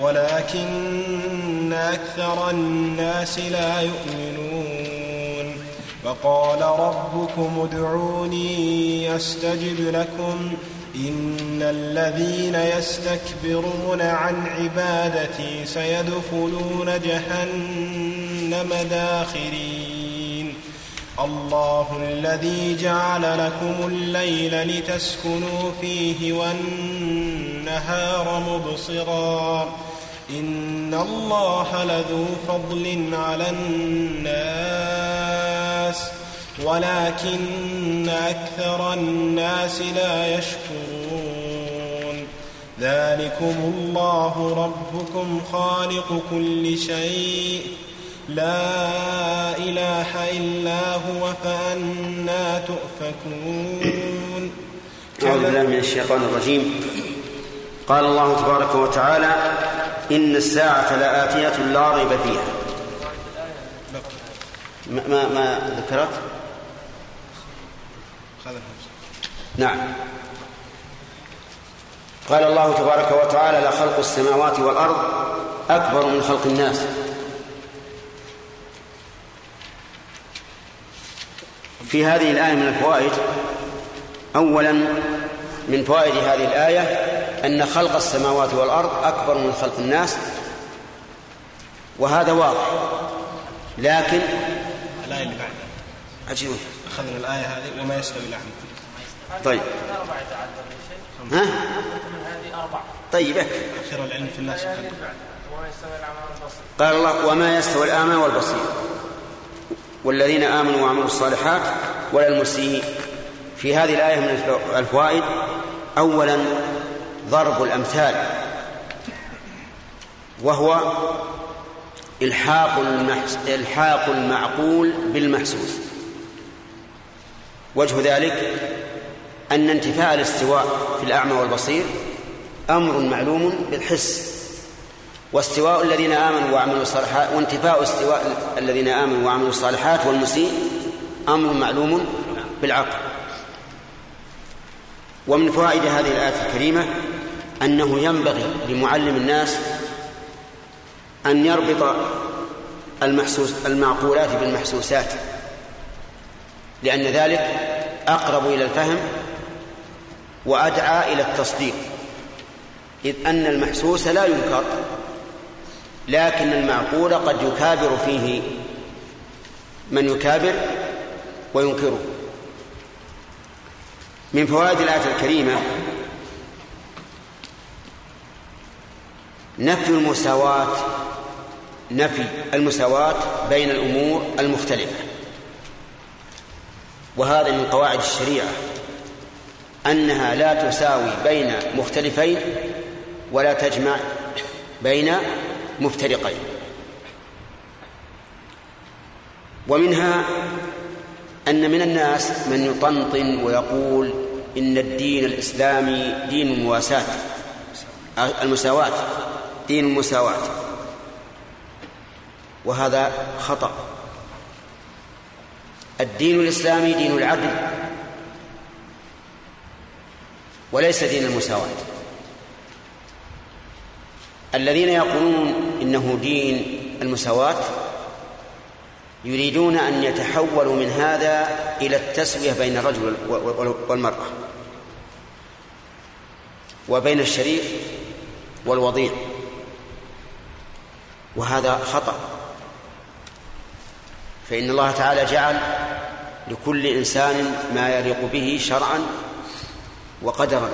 F: ولكن أكثر الناس لا يؤمنون. وقال ربكم ادعوني أستجب لكم إن الذين يستكبرون عن عبادتي سيدخلون جهنم داخرين. الله الذي جعل لكم الليل لتسكنوا فيه والنهار مبصرا. إن الله لذو فضل على الناس. ولكن أكثر الناس لا يشكرون. ذلكم الله ربكم خالق كل شيء. لا إله إلا هو فأنا تؤفكون.
A: أعوذ بالله من الشيطان الرجيم. قال الله تبارك وتعالى إن الساعة لآتية لا ريب فيها. ما, ما ذكرت؟ نعم. قال الله تبارك وتعالى لخلق السماوات والأرض أكبر من خلق الناس. في هذه الآية من الفوائد أولا من فوائد هذه الآية أن خلق السماوات والأرض أكبر من خلق الناس وهذا واضح لكن
F: الآية اللي بعدها.
A: عجيب.
F: أخذنا الآية هذه وما يستوي الأعمى
A: طيب. ها؟ طيب.
F: أخير العلم في الناس. سبحانه
A: قال الله وما يستوي الأعمى والبصير. والذين آمنوا وعملوا الصالحات ولا المسيء. في هذه الآية من الف- الفوائد أولا ضرب الأمثال. وهو إلحاق المحس... إلحاق المعقول بالمحسوس. وجه ذلك أن انتفاء الاستواء في الأعمى والبصير أمر معلوم بالحس واستواء الذين آمنوا وعملوا الصالحات وانتفاء استواء الذين آمنوا وعملوا الصالحات والمسيء أمر معلوم بالعقل. ومن فوائد هذه الآية الكريمة أنه ينبغي لمعلم الناس أن يربط المحسوس المعقولات بالمحسوسات. لأن ذلك أقرب إلى الفهم وأدعى إلى التصديق إذ أن المحسوس لا ينكر لكن المعقول قد يكابر فيه من يكابر وينكره. من فوائد الآية الكريمة نفي المساواة نفي المساواة بين الأمور المختلفة. وهذا من قواعد الشريعة أنها لا تساوي بين مختلفين ولا تجمع بين مفترقين. ومنها أن من الناس من يطنطن ويقول إن الدين الإسلامي دين المواساة المساواة دين المساواة. وهذا خطأ. الدين الإسلامي دين العدل وليس دين المساواة. الذين يقولون إنه دين المساواة يريدون أن يتحولوا من هذا إلى التسوية بين الرجل والمرأة وبين الشريف والوضيع. وهذا خطأ. فإن الله تعالى جعل لكل إنسان ما يليق به شرعا وقدرا.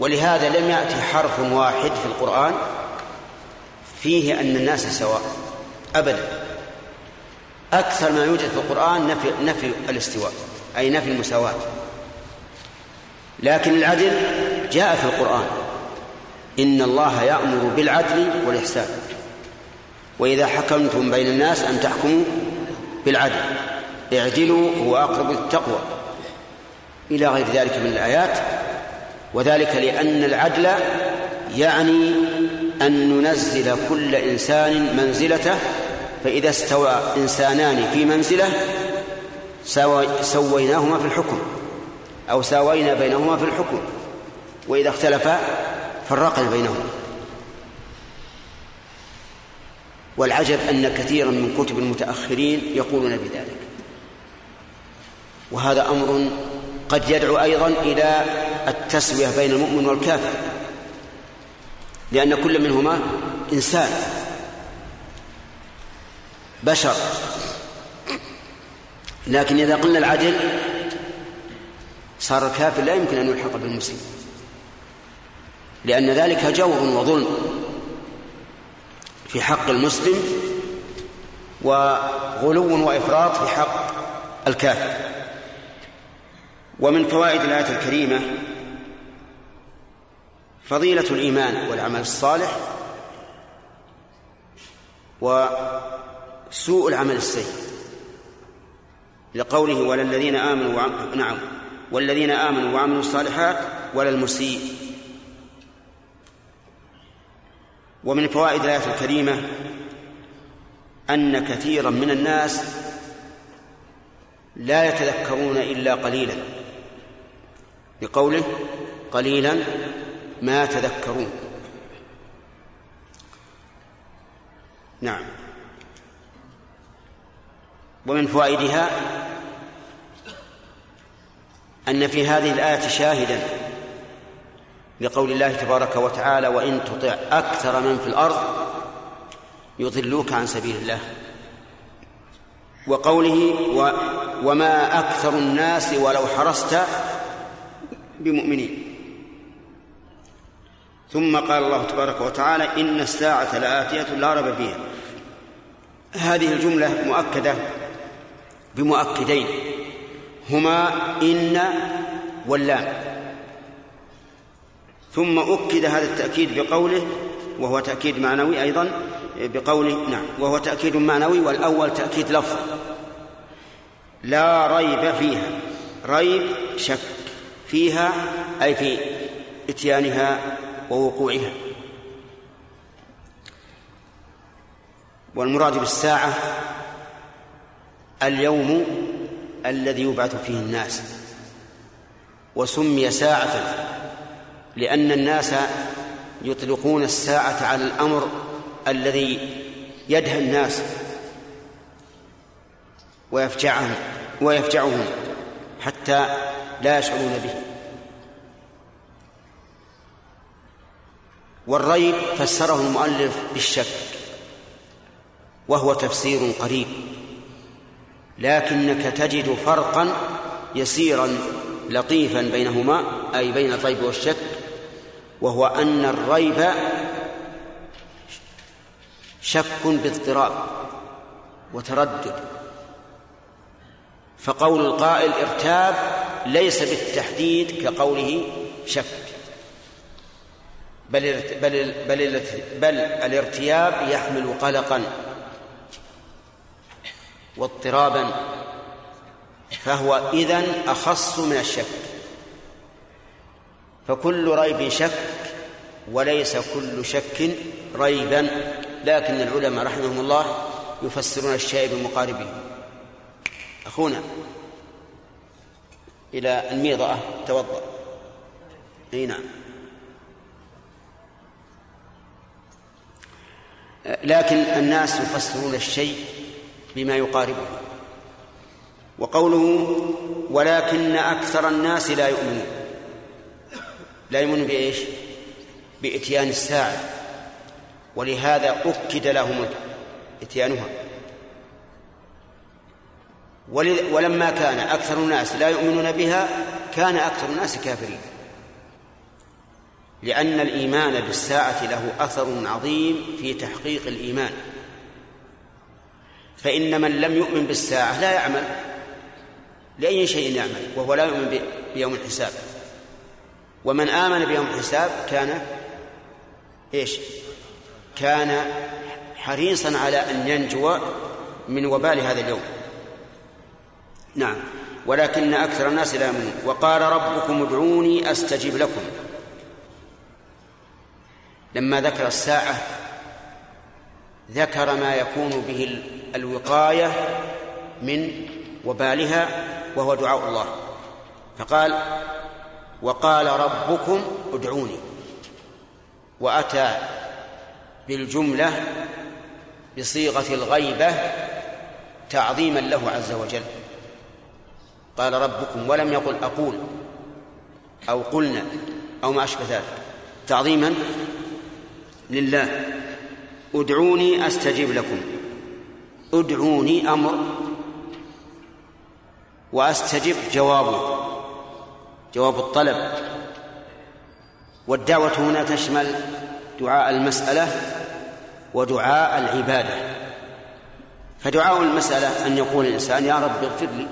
A: ولهذا لم يأتي حرف واحد في القرآن فيه أن الناس سواء أبدا. أكثر ما يوجد في القرآن نفي, نفي الاستواء أي نفي المساواة. لكن العدل جاء في القرآن. إن الله يأمر بالعدل والإحسان. وإذا حكمتم بين الناس أن تحكموا بالعدل. اعدلوا هو أقرب للتقوى. إلى غير ذلك من الآيات. وذلك لأن العدل يعني أن ننزل كل إنسان منزلته فإذا استوى إنسانان في منزلة سويناهما في الحكم أو ساوينا بينهما في الحكم. وإذا اختلفا فرقنا بينهما. والعجب أن كثيرا من كتب المتأخرين يقولون بذلك. وهذا أمر قد يدعو أيضا إلى التسوية بين المؤمن والكافر لأن كل منهما إنسان بشر. لكن إذا قلنا العدل صار الكافر لا يمكن أن يلحق بالمسلم لأن ذلك جور وظلم. في حق المسلم وغلو وإفراط في حق الكافر. ومن فوائد الآية الكريمة فضيلة الإيمان والعمل الصالح وسوء العمل السيء. لقوله ولا الذين آمنوا وعم... نعم. والذين آمنوا وعملوا الصالحات ولا المسيء. ومن فوائد الآية الكريمة أن كثيرا من الناس لا يتذكرون إلا قليلا. بقوله قليلا ما تذكرون. نعم. ومن فوائدها أن في هذه الآية شاهدا لقول الله تبارك وتعالى وإن تطع أكثر من في الأرض يضلوك عن سبيل الله. وقوله و وما أكثر الناس ولو حرصت بمؤمنين. ثم قال الله تبارك وتعالى إن الساعة لآتية لا ريب فيها. هذه الجملة مؤكدة بمؤكدين هما إن واللام. ثم أكد هذا التأكيد بقوله وهو تأكيد معنوي أيضا بقوله نعم وهو تأكيد معنوي والأول تأكيد لفظ. لا ريب فيها. ريب شك فيها أي في إتيانها ووقوعها. والمراد بالساعة اليوم الذي يبعث فيه الناس. وسمي ساعة لأن الناس يطلقون الساعة على الأمر الذي يدهى الناس ويفجعهم ويفجعهم حتى لا يشعرون به. والريب فسره المؤلف بالشك وهو تفسير قريب. لكنك تجد فرقا يسيرا لطيفا بينهما أي بين الريب والشك وهو أن الريب شك باضطراب وتردد. فقول القائل ارتاب ليس بالتحديد كقوله شك. بل بل بل, بل الارتياب يحمل قلقا واضطرابا. فهو إذن أخص من الشك. فكل ريب شك وليس كل شك ريبا. لكن العلماء رحمهم الله يفسرون الشيء بمقاربه أخونا إلى الميضة. توضأ. أي نعم. لكن الناس يفسرون الشيء بما يقاربه. وقوله ولكن أكثر الناس لا يؤمنون لا يؤمنون بإيش؟ بإتيان الساعة. ولهذا أكد لهم إتيانها. ولما كان أكثر الناس لا يؤمنون بها كان أكثر الناس كافرين. لأن الإيمان بالساعة له أثر عظيم في تحقيق الإيمان. فإن من لم يؤمن بالساعة لا يعمل. لأي شيء يعمل وهو لا يؤمن بيوم الحساب. ومن آمن بيوم الحساب كان إيش؟ كان حريصا على أن ينجو من وبال هذا اليوم. نعم. ولكن أكثر الناس لا يؤمنون. وقال ربكم ادعوني أستجب لكم. لما ذكر الساعة ذكر ما يكون به الوقاية من وبالها وهو دعاء الله. فقال وقال ربكم ادعوني. وأتى بالجملة بصيغة الغيبة تعظيما له عز وجل. قال ربكم ولم يقل أقول أو قلنا أو ما أشبه ذلك. تعظيما لله. ادعوني أستجب لكم. ادعوني أمر وأستجب جوابه جواب الطلب. والدعوة هنا تشمل دعاء المسألة ودعاء العبادة. فدعاء المسألة أن يقول الإنسان يا رب اغفر لي.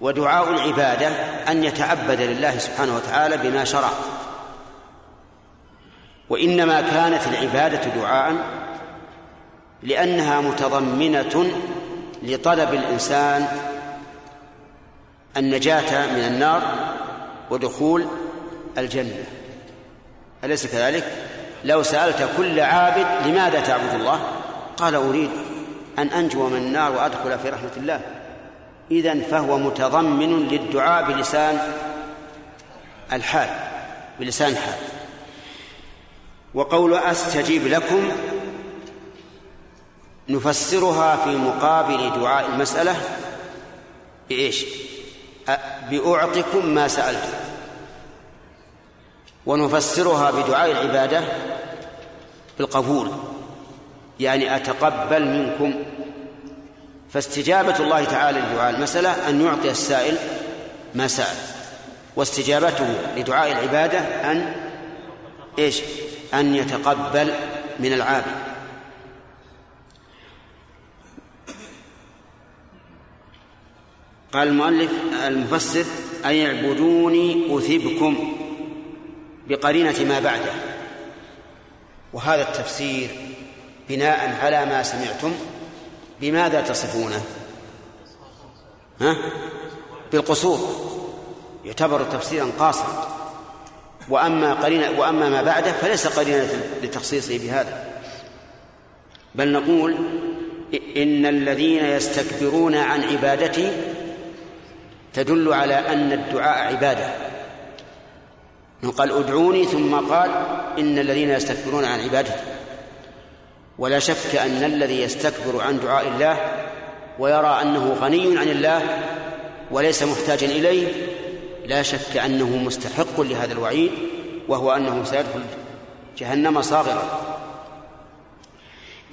A: ودعاء العبادة أن يتعبد لله سبحانه وتعالى بما شرع. وإنما كانت العبادة دعاء لأنها متضمنة لطلب الإنسان النجاة من النار ودخول الجنة أليس كذلك؟ لو سألت كل عابد لماذا تعبد الله؟ قال أريد أن أنجو من النار وأدخل في رحمة الله إذن فهو متضمن للدعاء بلسان الحال بلسان الحال وقول أستجيب لكم نفسرها في مقابل دعاء المسألة بإيش؟ بأعطكم ما سألتم ونفسرها بدعاء العبادة بالقبول. يعني أتقبل منكم. فاستجابة الله تعالى لدعاء المسألة أن يعطي السائل ما سأل. واستجابته لدعاء العبادة أن إيش؟ أن يتقبل من العابد. قال المؤلف المفسر أن يعبدوني أثبكم بقرينة ما بعده. وهذا التفسير بناء على ما سمعتم بماذا تصفونه؟ ها؟ بالقصور. يعتبر تفسيرا قاصرا. وأما قرينة وأما ما بعده فليس قرينة لتخصيصه بهذا. بل نقول إن الذين يستكبرون عن عبادتي تدل على أن الدعاء عبادة. قال ادعوني ثم قال إن الذين يستكبرون عن عبادتي. ولا شك أن الذي يستكبر عن دعاء الله ويرى أنه غني عن الله وليس محتاجا إليه لا شك أنه مستحق لهذا الوعيد وهو أنه سيدخل جهنم صاغرة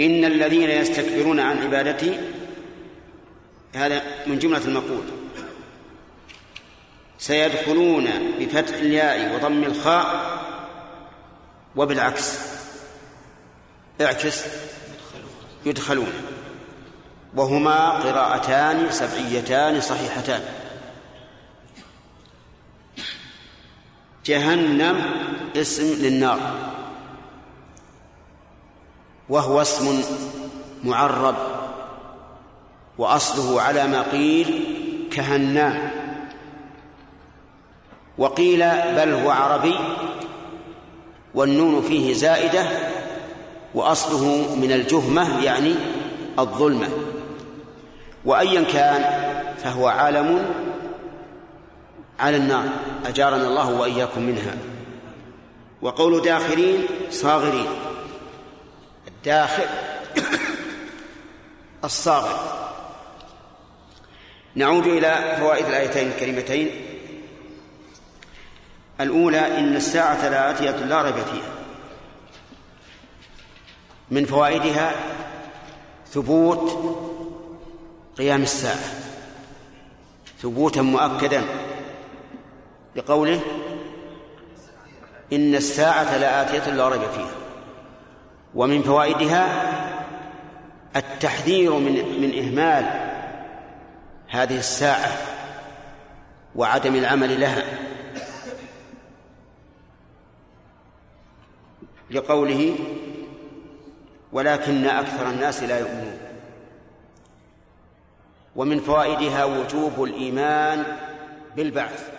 A: إن الذين يستكبرون عن عبادتي هذا من جملة المقول. سيدخلون بفتح الياء وضم الخاء وبالعكس. اعكس. يدخلون. وهما قراءتان سبعيتان صحيحتان. جهنم اسم للنار. وهو اسم معرب. وأصله على ما قيل كهنام وقيل بل هو عربي والنون فيه زائدة وأصله من الجهمة يعني الظلمة. وايا كان فهو عالم على النار أجارنا الله وإياكم منها. وقول داخلين صاغرين الداخل الصاغر. نعود إلى فوائد الآيتين الكريمتين. الأولى إن الساعة لآتية لا ريب فيها. من فوائدها ثبوت قيام الساعة. ثبوتا مؤكدا بقوله إن الساعة لآتية لا ريب فيها. ومن فوائدها التحذير من من إهمال هذه الساعة وعدم العمل لها. لقوله ولكن أكثر الناس لا يؤمنون. ومن فوائدها وجوب الإيمان بالبعث.